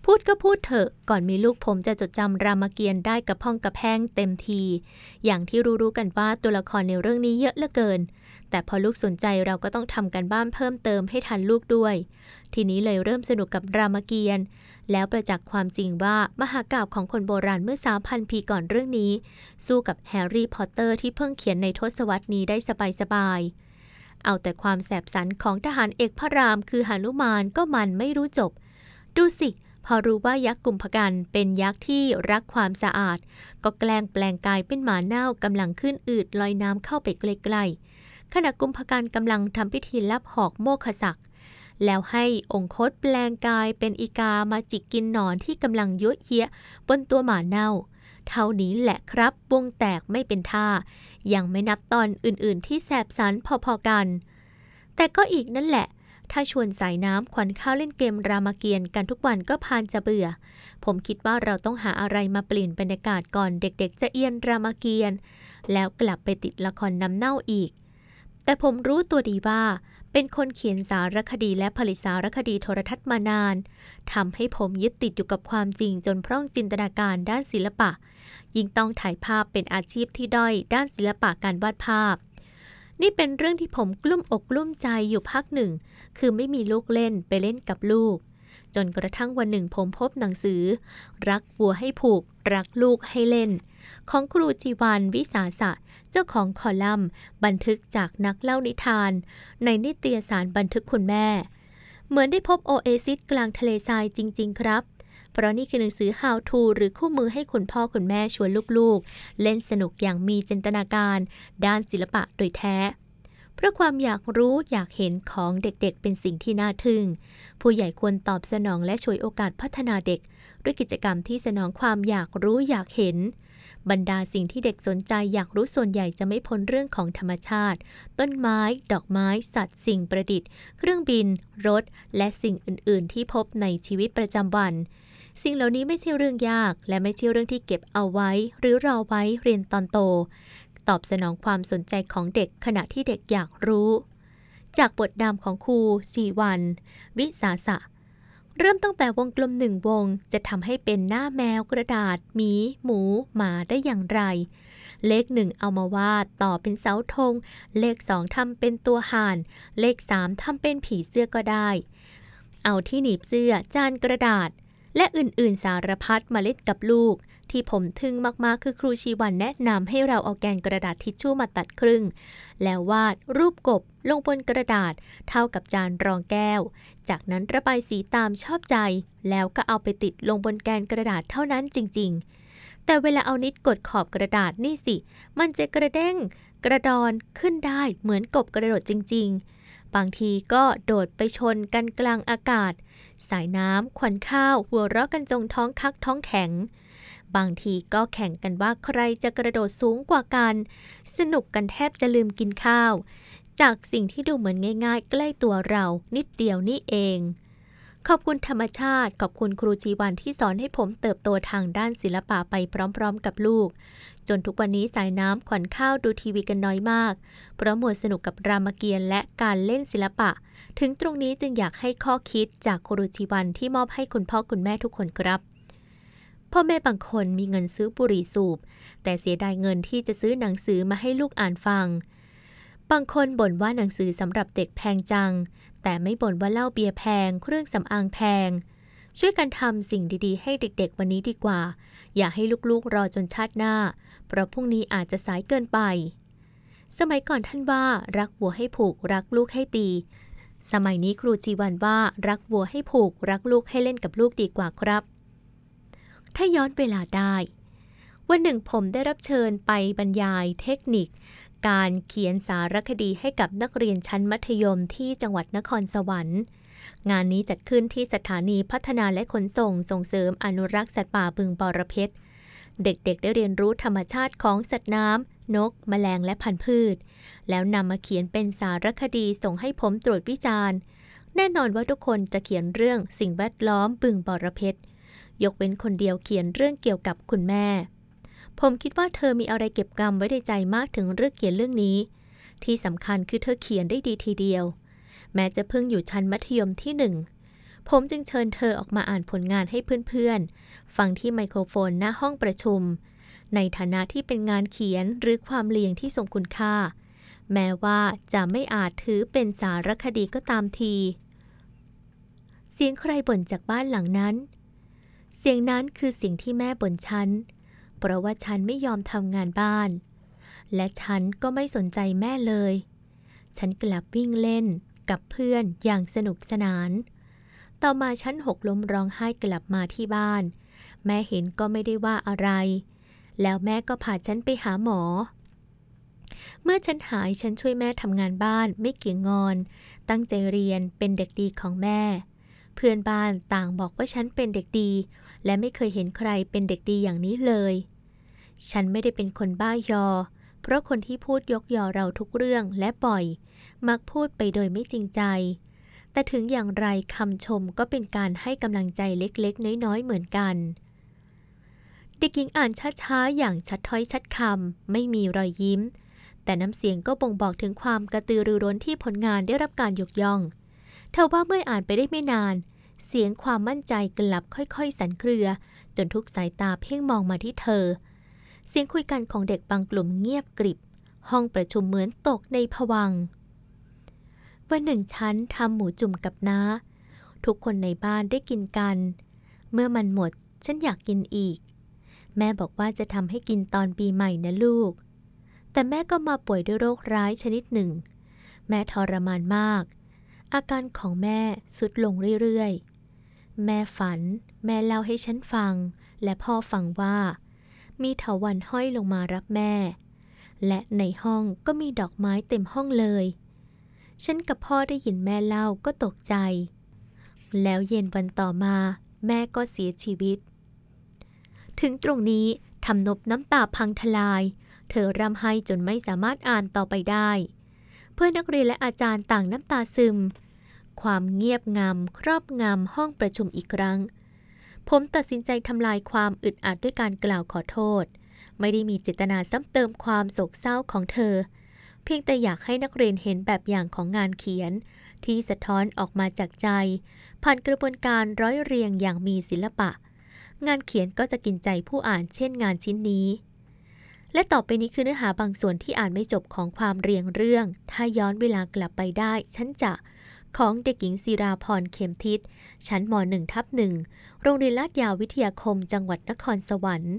พูดก็พูดเถอะ ก่อนมีลูกผมจะจดจำรามเกียรติ์ได้กับพ้องกับแพงเต็มที อย่างที่รู้ๆกันว่าตัวละครในเรื่องนี้เยอะเหลือเกิน แต่พอลูกสนใจเราก็ต้องทำกันบ้านเพิ่มเติมให้ทันลูกด้วย ทีนี้เลยเริ่มสนุกกับรามเกียรติ์แล้วประจักษ์ความจริงว่ามหากาพย์ของคนโบราณเมื่อสามพันปีก่อนเรื่องนี้ สู้กับ Harry Potter ที่เพิ่งเขียนในทศวรรษนี้ได้สบายๆ เอาแต่ความแสบสันของทหารเอกพระรามคือหานุมานก็มันไม่รู้จบ ดูสิพอรู้ว่ายักษ์กุมภกรรณเป็นยักษ์ที่รักความสะอาด ก็แกล้งแปลงกายเป็นหมาเน่ากำลังขึ้นอืดลอยน้ำเข้าไปใกล้ๆ ขณะกุมภกรรณกำลังทำพิธีรับหอกโมกขศักดิ์แล้วให้องคตแปลงกายเป็นอีกามาจิกกินหนอนที่กำลังยั่วเยียบนตัวหมาเน่า เท่านี้แหละครับวงแตกไม่เป็นท่า ยังไม่นับตอนอื่นๆ ที่แสบสันพอๆกัน แต่ก็อีกนั่นแหละ ถ้าชวนสายน้ำขวัญข้าวเล่นเกมรามเกียรติ์กันทุกวันก็พานจะเบื่อ ผมคิดว่าเราต้องหาอะไรมาเปลี่ยนบรรยากาศก่อนเด็กๆ จะเอียนรามเกียรติ์แล้วกลับไปติดละครน้ำเน่าอีก แต่ผมรู้ตัวดีว่า เป็นคนเขียนสารคดีและผลิตสารคดีโทรทัศน์มานานทำให้ผมยึดติดอยู่กับความจริงจนพร่องจินตนาการด้านศิลปะ ยิ่งต้องถ่ายภาพเป็นอาชีพที่ด้อยด้านศิลปะการวาดภาพ นี่เป็นเรื่องที่ผมกลุ้มอกกลุ้มใจอยู่พักหนึ่ง คือไม่มีลูกเล่นไปเล่นกับลูก จนกระทั่งวันหนึ่งผมพบหนังสือ รักวัวให้ผูก รักลูกให้เล่น ของครูจีวันวิสาสะ จ้าของคอลัมน์ บันทึกจากนักเล่านิทาน ในนิตยสารบันทึกคุณแม่ เหมือนได้พบโอเอซิสกลางทะเลทรายจริง ๆ ครับ เพราะนี่คือหนังสือ How to หรือคู่มือให้คุณพ่อคุณแม่ชวนลูกๆ เล่นสนุกอย่างมีจินตนาการ ด้านศิลปะโดยแท้ เพราะความอยากรู้อยากเห็นของเด็กๆ เป็นสิ่งที่น่าทึ่ง ผู้ใหญ่ควรตอบสนองและช่วยโอกาสพัฒนาเด็ก ด้วยกิจกรรมที่สนองความอยากรู้อยากเห็น บรรดาสิ่งที่เด็กสนใจอยากรู้ส่วนใหญ่จะไม่พ้นเรื่องของธรรมชาติ ต้นไม้ ดอกไม้ สัตว์ สิ่งประดิษฐ์ เครื่องบิน รถ และสิ่งอื่น ๆ ที่พบในชีวิตประจำวัน สิ่งเหล่านี้ไม่ใช่เรื่องยาก และไม่ใช่เรื่องที่เก็บเอาไว้ หรือรอไว้เรียนตอนโต ตอบสนองความสนใจของเด็กขณะที่เด็กอยากรู้ จากบทนำของครูสีวัน วิสาสะ เริ่มตั้งแต่วงกลมหนึ่งวงจะทำให้เป็นหน้าแมวกระดาษหมี หมู หมาได้อย่างไร เลขหนึ่งเอามาวาดต่อเป็นเสาธง เลขสองทำเป็นตัวห่าน เลขสามทำเป็นผีเสื้อก็ได้ เอาที่หนีบเสื้อจานกระดาษ และอื่นๆสารพัดมาเล่นกับลูก ที่ผมทึ่งมากๆ คือครูชีวันแนะนำให้เราเอาแกนกระดาษทิชชู่มาตัดครึ่ง แล้ววาดรูปกบลงบนกระดาษเท่ากับจานรองแก้ว จากนั้นระบายสีตามชอบใจ แล้วก็เอาไปติดลงบนแกนกระดาษเท่านั้นจริง ๆ แต่เวลาเอานิดกดขอบกระดาษนี่สิ มันจะกระเด้ง กระดอนขึ้นได้เหมือนกบกระโดดจริง ๆบางทีก็โดดไปชนกันกลางอากาศ สายน้ำขวัญข้าวหัวเราะกันจงท้องคักท้องแข็ง บางทีก็แข่งกันว่าใครจะกระโดดสูงกว่ากัน สนุกกันแทบจะลืมกินข้าว จากสิ่งที่ดูเหมือนง่าย ๆ ใกล้ตัวเรานิดเดียวนี่เอง ขอบคุณธรรมชาติ ขอบคุณครูจีวันที่สอนให้ผมเติบโตทางด้านศิลปะไปพร้อม ๆ กับลูก จนทุกวันนี้สายน้ำขวัญข้าวดูทีวีกันน้อยมาก เพราะหมัวสนุกกับรามเกียรติ์และการเล่นศิลปะ ถึงตรงนี้จึงอยากให้ข้อคิดจากครูจีวันที่มอบให้คุณพ่อคุณแม่ทุกคนครับ พ่อแม่บางคนมีเงินซื้อบุหรี่สูบ แต่เสียดายเงินที่จะซื้อหนังสือมาให้ลูกอ่านฟัง บางคนบ่นว่าหนังสือสำหรับเด็กแพงจัง แต่ไม่บ่นว่าเหล้าเบียร์แพง เครื่องสำอางแพง ช่วยกันทำสิ่งดีๆ ให้เด็กๆ วันนี้ดีกว่า อย่าให้ลูกๆรอจนชาติหน้า เพราะพรุ่งนี้อาจจะสายเกินไป สมัยก่อนท่านว่ารักวัวให้ผูกรักลูกให้ตีสมัยนี้ครูจีวันว่ารักวัวให้ผูก รักลูกให้เล่นกับลูกดีกว่าครับ ถ้าย้อนเวลาได้ วันหนึ่งผมได้รับเชิญไปบรรยายเทคนิค การเขียนสารคดีให้กับนักเรียนชั้นมัธยมที่จังหวัดนครสวรรค์งานนี้จัดขึ้นที่สถานีพัฒนาและขนส่งส่งเสริมอนุรักษ์สัตว์ป่าบึงบระเพชรเด็กๆ ได้เรียนรู้ธรรมชาติของสัตว์น้ำ นกแมลงและพันธุ์พืช แล้วนำมาเขียนเป็นสารคดีส่งให้ผมตรวจวิจารณ์ แน่นอนว่าทุกคนจะเขียนเรื่องสิ่งแวดล้อมบึงบระเพชร ยกเว้นคนเดียวเขียนเรื่องเกี่ยวกับคุณแม่ ผมคิดว่าเธอมีอะไรเก็บกำไว้ในใจมากถึงเรื่องเขียนเรื่องนี้ ที่สำคัญคือเธอเขียนได้ดีทีเดียว แม้จะเพิ่งอยู่ชั้นมัธยมที่หนึ่งผมจึงเชิญเธอออกมาอ่านผลงานให้เพื่อนๆ ฟังที่ไมโครโฟนหน้าห้องประชุม ในฐานะที่เป็นงานเขียนหรือความเลียงที่ทรงคุณค่า แม้ว่าจะไม่อาจถือเป็นสารคดีก็ตามที เสียงใครบ่นจากบ้านหลังนั้น สียงนั้นคือสิ่งที่แม่บ่นฉัน เพราะว่าฉันไม่ยอมทำงานบ้าน และฉันก็ไม่สนใจแม่เลย ฉันกลับวิ่งเล่นกับเพื่อนอย่างสนุกสนาน ต่อมาฉันหกล้มร้องไห้กลับมาที่บ้าน แม่เห็นก็ไม่ได้ว่าอะไร แล้วแม่ก็พาฉันไปหาหมอ เมื่อฉันหายฉันช่วยแม่ทำงานบ้านไม่เกี่ยงงอน ตั้งใจเรียนเป็นเด็กดีของแม่ เพื่อนบ้านต่างบอกว่าฉันเป็นเด็กดี และไม่เคยเห็นใครเป็นเด็กดีอย่างนี้เลย ฉันไม่ได้เป็นคนบ้ายอ เพราะคนที่พูดยกยอเราทุกเรื่องและบ่อย มักพูดไปโดยไม่จริงใจ แต่ถึงอย่างไรคำชมก็เป็นการให้กำลังใจเล็กๆ น้อยๆ เหมือนกัน เด็กหญิงอ่านช้าๆ อย่างชัดถ้อยชัดคำไม่มีรอยยิ้ม แต่น้ำเสียงก็บ่งบอกถึงความกระตือรือร้นที่ผลงานได้รับการยกย่องเทว่าเมื่ออ่านไปได้ไม่นาน เสียงความมั่นใจกลับค่อยๆ สั่นเครือ จนทุกสายตาเพ่งมองมาที่เธอ เสียงคุยกันของเด็กบางกลุ่มเงียบกริบ ห้องประชุมเหมือนตกในผวังวันหนึ่งฉันทำหมูจุ่มกับน้า ทุกคนในบ้านได้กินกัน เมื่อมันหมด ฉันอยากกินอีก แม่บอกว่าจะทำให้กินตอนปีใหม่นะลูก แต่แม่ก็มาป่วยด้วยโรคร้ายชนิดหนึ่ง แม่ทรมานมาก อาการของแม่สุดลงเรื่อยๆ แม่ฝัน แม่เล่าให้ฉันฟัง และพ่อฟังว่า มีเถาวันห้อยลงมารับแม่ และในห้องก็มีดอกไม้เต็มห้องเลย ฉันกับพ่อได้ยินแม่เล่าก็ตกใจ แล้วเย็นวันต่อมา แม่ก็เสียชีวิต ถึงตรงนี้ทำนบน้ำตาพังทลาย เธอร่ำไห้จนไม่สามารถอ่านต่อไปได้ เพื่อนนักเรียนและอาจารย์ต่างน้ำตาซึม ความเงียบงำครอบงำห้องประชุมอีกครั้ง ผมตัดสินใจทำลายความอึดอัดด้วยการกล่าวขอโทษ ไม่ได้มีเจตนาซ้ำเติมความโศกเศร้าของเธอ เพียงแต่อยากให้นักเรียนเห็นแบบอย่างของงานเขียน ที่สะท้อนออกมาจากใจ ผ่านกระบวนการร้อยเรียงอย่างมีศิลปะ งานเขียนก็จะกินใจผู้อ่านเช่นงานชิ้นนี้และต่อไปนี้คือเนื้อหาบางส่วนที่อ่านไม่จบของความเรียงเรื่อง ถ้าย้อนเวลากลับไปได้ ฉันจะ ของเด็กหญิงศิราพรเข็มทิศ ชั้นม .1 ทับหนึ่งโรงเรียนลาดยาววิทยาคมจังหวัดนครสวรรค์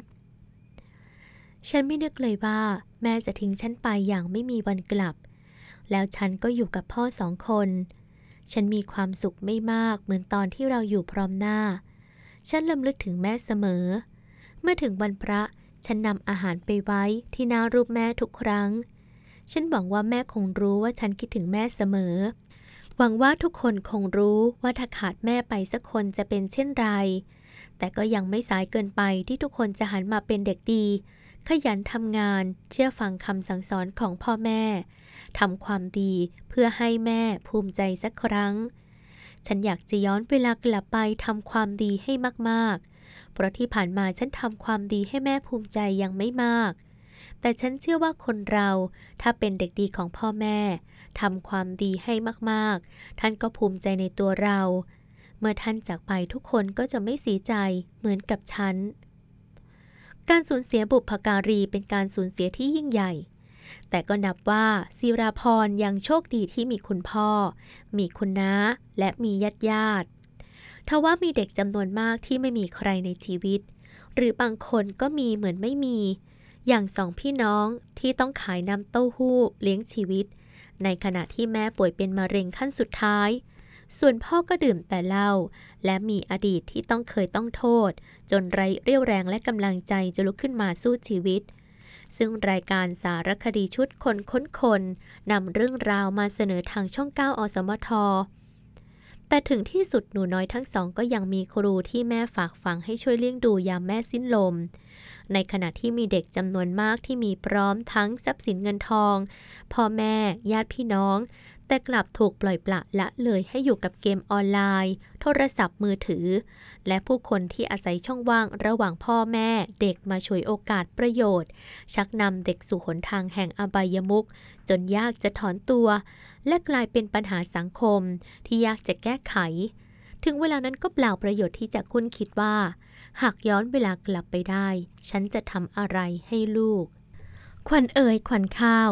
ฉันไม่นึกเลยว่า แม่จะทิ้งฉันไปอย่างไม่มีวันกลับ แล้วฉันก็อยู่กับพ่อสองคน ฉันมีความสุขไม่มากเหมือนตอนที่เราอยู่พร้อมหน้า ฉันลำลึกถึงแม่เสมอ เมื่อถึงวันพระฉันนำอาหารไปไว้ที่หน้ารูปแม่ทุกครั้ง ฉันหวังว่าแม่คงรู้ว่าฉันคิดถึงแม่เสมอ หวังว่าทุกคนคงรู้ว่าถ้าขาดแม่ไปสักคนจะเป็นเช่นไร แต่ก็ยังไม่สายเกินไปที่ทุกคนจะหันมาเป็นเด็กดี ขยันทำงาน เชื่อฟังคำสั่งสอนของพ่อแม่ ทำความดีเพื่อให้แม่ภูมิใจสักครั้ง ฉันอยากจะย้อนเวลากลับไปทำความดีให้มากๆ เพราะที่ผ่านมาฉันทำความดีให้แม่ภูมิใจยังไม่มาก แต่ฉันเชื่อว่าคนเราถ้าเป็นเด็กดีของพ่อแม่ทำความดีให้มากๆ ท่านก็ภูมิใจในตัวเรา เมื่อท่านจากไปทุกคนก็จะไม่เสียใจเหมือนกับฉัน การสูญเสียบุพการีเป็นการสูญเสียที่ยิ่งใหญ่ แต่ก็นับว่าศิราพรยังโชคดีที่มีคุณพ่อ มีคุณน้า และมีญาติญาติทว่ามีเด็กจำนวนมากที่ไม่มีใครในชีวิต หรือบางคนก็มีเหมือนไม่มี อย่างสองพี่น้องที่ต้องขายน้ำเต้าหู้เลี้ยงชีวิต ในขณะที่แม่ป่วยเป็นมะเร็งขั้นสุดท้าย ส่วนพ่อก็ดื่มแต่เหล้าและมีอดีตที่ต้องเคยต้องโทษ จนไร้เรี่ยวแรงและกำลังใจจะลุกขึ้นมาสู้ชีวิต ซึ่งรายการสารคดีชุดคนค้นคนนำเรื่องราวมาเสนอทางช่อง 9 อสมทแต่ถึงที่สุดหนูน้อยทั้งสองก็ยังมีครูที่แม่ฝากฝังให้ช่วยเลี้ยงดูยามแม่สิ้นลม ในขณะที่มีเด็กจำนวนมากที่มีพร้อมทั้งทรัพย์สินเงินทอง พ่อแม่ ญาติพี่น้อง แต่กลับถูกปล่อยปละละเลยให้อยู่กับเกมออนไลน์ โทรศัพท์มือถือ และผู้คนที่อาศัยช่องว่างระหว่างพ่อแม่เด็กมาฉวยโอกาสประโยชน์ ชักนำเด็กสู่หนทางแห่งอบายมุขจนยากจะถอนตัว และกลายเป็นปัญหาสังคมที่ยากจะแก้ไข ถึงเวลานั้นก็เปล่าประโยชน์ที่จะคุ้นคิดว่า หากย้อนเวลากลับไปได้ ฉันจะทำอะไรให้ลูก ขวัญเอ่ยขวัญข้าว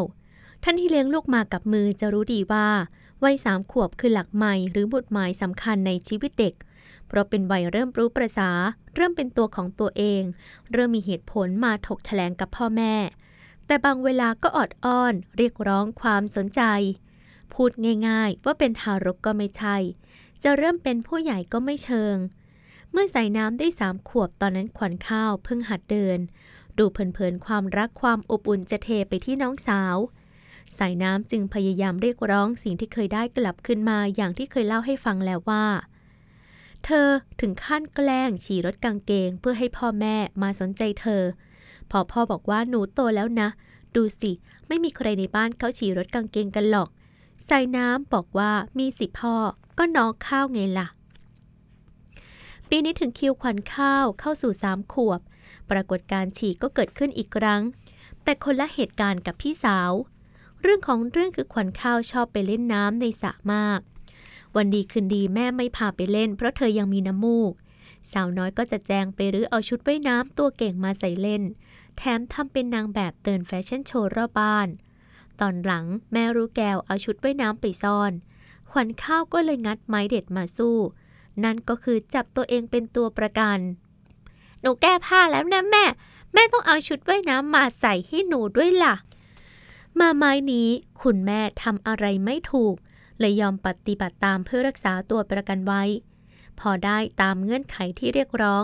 ท่านที่เลี้ยงลูกมากับมือจะรู้ดีว่า วัยสามขวบคือหลักใหม่หรือบุตรหมายสำคัญในชีวิตเด็ก เพราะเป็นวัยเริ่มรู้ประษา เริ่มเป็นตัวของตัวเอง เริ่มมีเหตุผลมาถกแถลงกับพ่อแม่ แต่บางเวลาก็ออดอ้อน เรียกร้องความสนใจ พูดง่าย ๆ ว่าเป็นทารกก็ไม่ใช่ จะเริ่มเป็นผู้ใหญ่ก็ไม่เชิง เมื่อใส่น้ำได้สามขวบตอนนั้นขวัญข้าวเพิ่งหัดเดิน ดูเผินๆความรักความอบอุ่นจะเทไปที่น้องสาว สายน้ำจึงพยายามเรียกร้องสิ่งที่เคยได้กลับขึ้นมาอย่างที่เคยเล่าให้ฟังแล้วว่า เธอถึงขั้นแกล้งฉี่รถกางเกงเพื่อให้พ่อแม่มาสนใจเธอ พอพ่อบอกว่าหนูโตแล้วนะ ดูสิ ไม่มีใครในบ้านเขาฉี่รถกางเกงกันหรอก สายน้ำบอกว่ามีสิพ่อก็น้องข้าวไงล่ะ ปีนี้ถึงคิวขวัญข้าวเข้าสู่สามขวบ ปรากฏการฉี่ก็เกิดขึ้นอีกครั้ง แต่คนละเหตุการณ์กับพี่สาว เรื่องของเรื่องคือขวัญข้าวชอบไปเล่นน้ำในสระมาก วันดีคืนดีแม่ไม่พาไปเล่น เพราะเธอยังมีน้ำมูก สาวน้อยก็จะแจงไปรื้อเอาชุดว่ายน้ำตัวเก่งมาใส่เล่น แถมทำเป็นนางแบบเดินแฟชั่นโชว์รอบบ้าน ตอนหลังแม่รู้แก้วเอาชุดว่ายน้ำไปซ่อน ขวัญข้าวก็เลยงัดไม้เด็ดมาสู้ นั่นก็คือจับตัวเองเป็นตัวประกัน หนูแก้ผ้าแล้วนะแม่ แม่ต้องเอาชุดว่ายน้ำมาใส่ให้หนูด้วยล่ะ มาไม้นี้คุณแม่ทำอะไรไม่ถูก เลยยอมปฏิบัติตามเพื่อรักษาตัวประกันไว้ พอได้ตามเงื่อนไขที่เรียกร้อง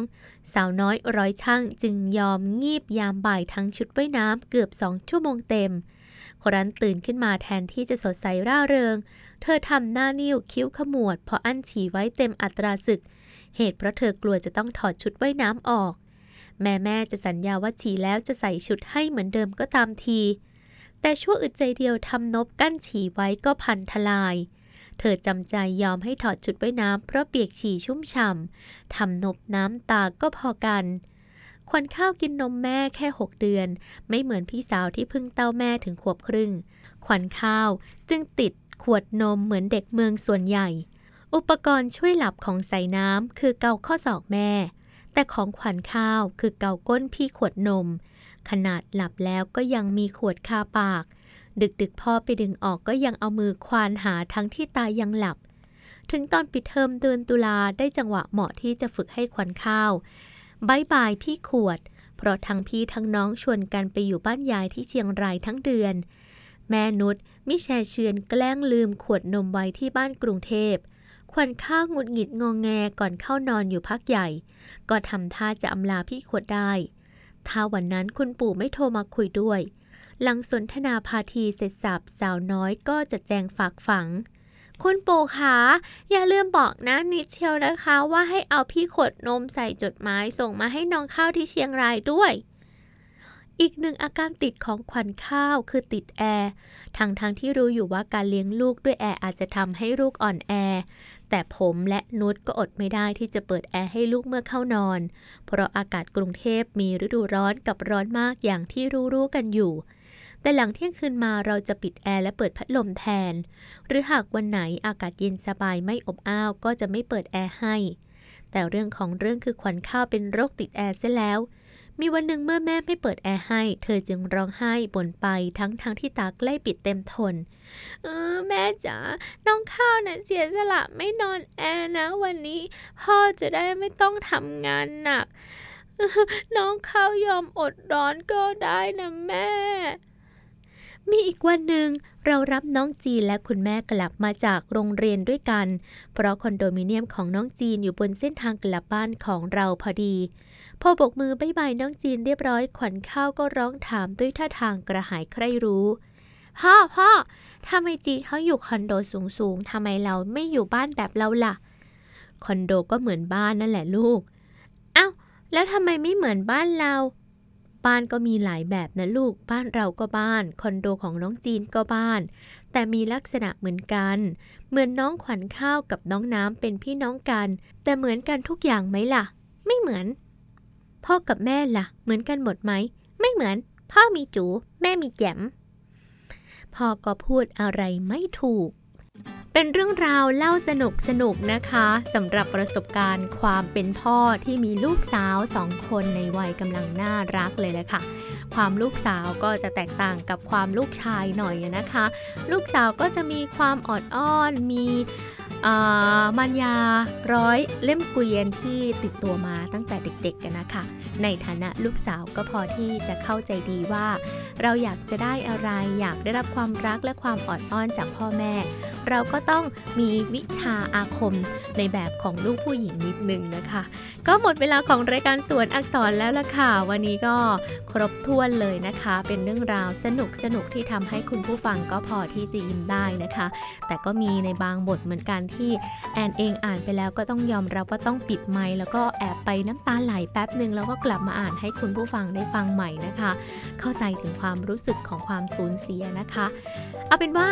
สาวน้อยร้อยช่างจึงยอมงีบยามบ่ายทั้งชุดว่ายน้ำเกือบสองชั่วโมงเต็ม ครั้นตื่นขึ้นมาแทนที่จะสดใสร่าเริง เธอทำหน้านิ้วคิ้วขมวดพราะอั้นฉี่ไว้เต็มอัตราศึก เหตุเพราะเธอกลัวจะต้องถอดชุดว่ายน้ำออก แม่แม่จะสัญญาว่าฉี่แล้วจะใส่ชุดให้เหมือนเดิมก็ตามที แต่ชั่วอึดใจเดียวทำนบกั้นฉี่ไว้ก็พันทลาย เธอจำใจยอมให้ถอดชุดว่ายน้ำเพราะเปียกฉี่ชุ่มฉ่ำทำนบน้ำตาก็พอกัน ควันข้าวกินนมแม่แค่ 6 เดือน ไม่เหมือนพี่สาวที่เพิ่งเต้าแม่ถึงขวบครึ่ง ขวัญข้าวจึงติดขวดนมเหมือนเด็กเมืองส่วนใหญ่ อุปกรณ์ช่วยหลับของใส่น้ำคือเกาข้อศอกแม่ แต่ของขวัญข้าวคือเกาก้นพี่ขวดนม ขนาดหลับแล้วก็ยังมีขวดคาปากดึกดึกๆพ่อไปดึงออกก็ยังเอามือควานหาทั้งที่ตายังหลับถึงตอนปิดเทอมเดือนตุลาได้จังหวะเหมาะที่จะฝึกให้ขวัญข้าว บายบายพี่ขวด เพราะทั้งพี่ทั้งน้องชวนกันไปอยู่บ้านยายที่เชียงรายทั้งเดือน แม่นุชมิแชเชือนแกล้งลืมขวดนมไว้ที่บ้านกรุงเทพขวัญข้าวหงุดหงิดงองแงก่อนเข้านอนอยู่พักใหญ่ ก็ทำท่าจะอำลาพี่ขวดได้ ถ้าวันนั้นคุณปู่ไม่โทรมาคุยด้วย หลังสนทนาพาทีเสร็จสับสาวน้อยก็จะแจงฝากฝัง คุณปู่คะอย่าลืมบอกนะนิดเชียวนะคะว่าให้เอาพี่ขวดนมใส่จดหมายส่งมาให้น้องข้าวที่เชียงรายด้วย อีกหนึ่งอาการติดของขวัญข้าวคือติดแอร์ทั้งทงที่รู้อยู่ว่าการเลี้ยงลูกด้วยแอร์อาจจะทำให้ลูกอ่อนแอแต่ผมและนุชก็อดไม่ได้ที่จะเปิดแอร์ให้ลูกเมื่อเข้านอน เพราะอากาศกรุงเทพมีฤดูร้อนกับร้อนมากอย่างที่รู้ๆกันอยู่ แต่หลังเที่ยงคืนมาเราจะปิดแอร์และเปิดพัดลมแทน หรือหากวันไหนอากาศเย็นสบายไม่อบอ้าวก็จะไม่เปิดแอร์ให้ แต่เรื่องของเรื่องคือขวัญข้าวเป็นโรคติดแอร์เสียแล้ว มีวันหนึ่งเมื่อแม่ไม่เปิดแอร์ให้ เธอจึงร้องไห้บ่นไปทั้งทั้งที่ตาใกล้ปิดเต็มทน เออแม่จ๋า น้องข้าวน่ะเสียสละไม่นอนแอร์นะวันนี้ พ่อจะได้ไม่ต้องทำงานหนัก น้องข้าวยอมอดร้อนก็ได้นะแม่ มีอีกวันหนึ่งเรารับน้องจีนและคุณแม่กลับมาจากโรงเรียนด้วยกัน เพราะคอนโดมิเนียมของน้องจีนอยู่บนเส้นทางกลับบ้านของเราพอดี พอบกมือ bye bye น้องจีนเรียบร้อยขวัญข้าวก็ร้องถามด้วยท่าทางกระหายใคร่รู้พ่อพ่อทำไมจีนเขาอยู่คอนโดสูงๆทำไมเราไม่อยู่บ้านแบบเราล่ะ คอนโดก็เหมือนบ้านนั่นแหละลูก เอ้า แล้วทำไมไม่เหมือนบ้านเรา บ้านก็มีหลายแบบนะลูก บ้านเราก็บ้าน คอนโดของน้องจีนก็บ้าน แต่มีลักษณะเหมือนกัน เหมือนน้องขวัญข้าวกับน้องน้ำเป็นพี่น้องกัน แต่เหมือนกันทุกอย่างไหมล่ะ ไม่เหมือน พ่อกับแม่ล่ะ เหมือนกันหมดไหม ไม่เหมือน พ่อมีจู แม่มีแจมพ่อก็พูดอะไรไม่ถูก เป็นเรื่องราวเล่าสนุกสนุกนะคะสำหรับประสบการณ์ความเป็นพ่อที่มีลูกสาวสองคนในวัยกำลังน่ารักเลยแหละค่ะ ความลูกสาวก็จะแตกต่างกับความลูกชายหน่อยนะคะ ลูกสาวก็จะมีความออดอ้อนมี มันยาร้อยเล่มเกวียนที่ติดตัวมาตั้งแต่เด็กๆกันนะคะ ในฐานะลูกสาวก็พอที่จะเข้าใจดีว่า เราอยากจะได้อะไรอยากได้รับความรักและความอ่อนอ้อนจากพ่อแม่ เราก็ต้องมีวิชาอาคมในแบบของลูกผู้หญิงนิดนึงนะคะ ก็หมดเวลาของรายการสวนอักษรแล้วล่ะค่ะ วันนี้ก็ครบถ้วนเลยนะคะ เป็นเรื่องราวสนุกสนุกที่ทำให้คุณผู้ฟังก็พอที่จะยิ้มได้นะคะ แต่ก็มีในบางบทเหมือนกันที่แอนเองอ่านไปแล้วก็ต้องยอมรับว่าต้องปิดไมค์แล้วก็แอบไปน้ำตาไหลแป๊บหนึ่งแล้วก็กลับมาอ่านให้คุณผู้ฟังได้ฟังใหม่นะคะ เข้าใจถึงความรู้สึกของความสูญเสียนะคะ เอาเป็นว่า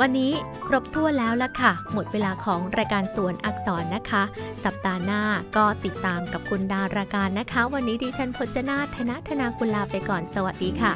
วันนี้ครบถ้วแล้วละค่ะ หมดเวลาของรายการสวนอักษรนะคะ สัปดาห์หน้าก็ติดตามกับคุณดาราการนะคะ วันนี้ดิฉันพจนาธนธนาคุณลาไปก่อนสวัสดีค่ะ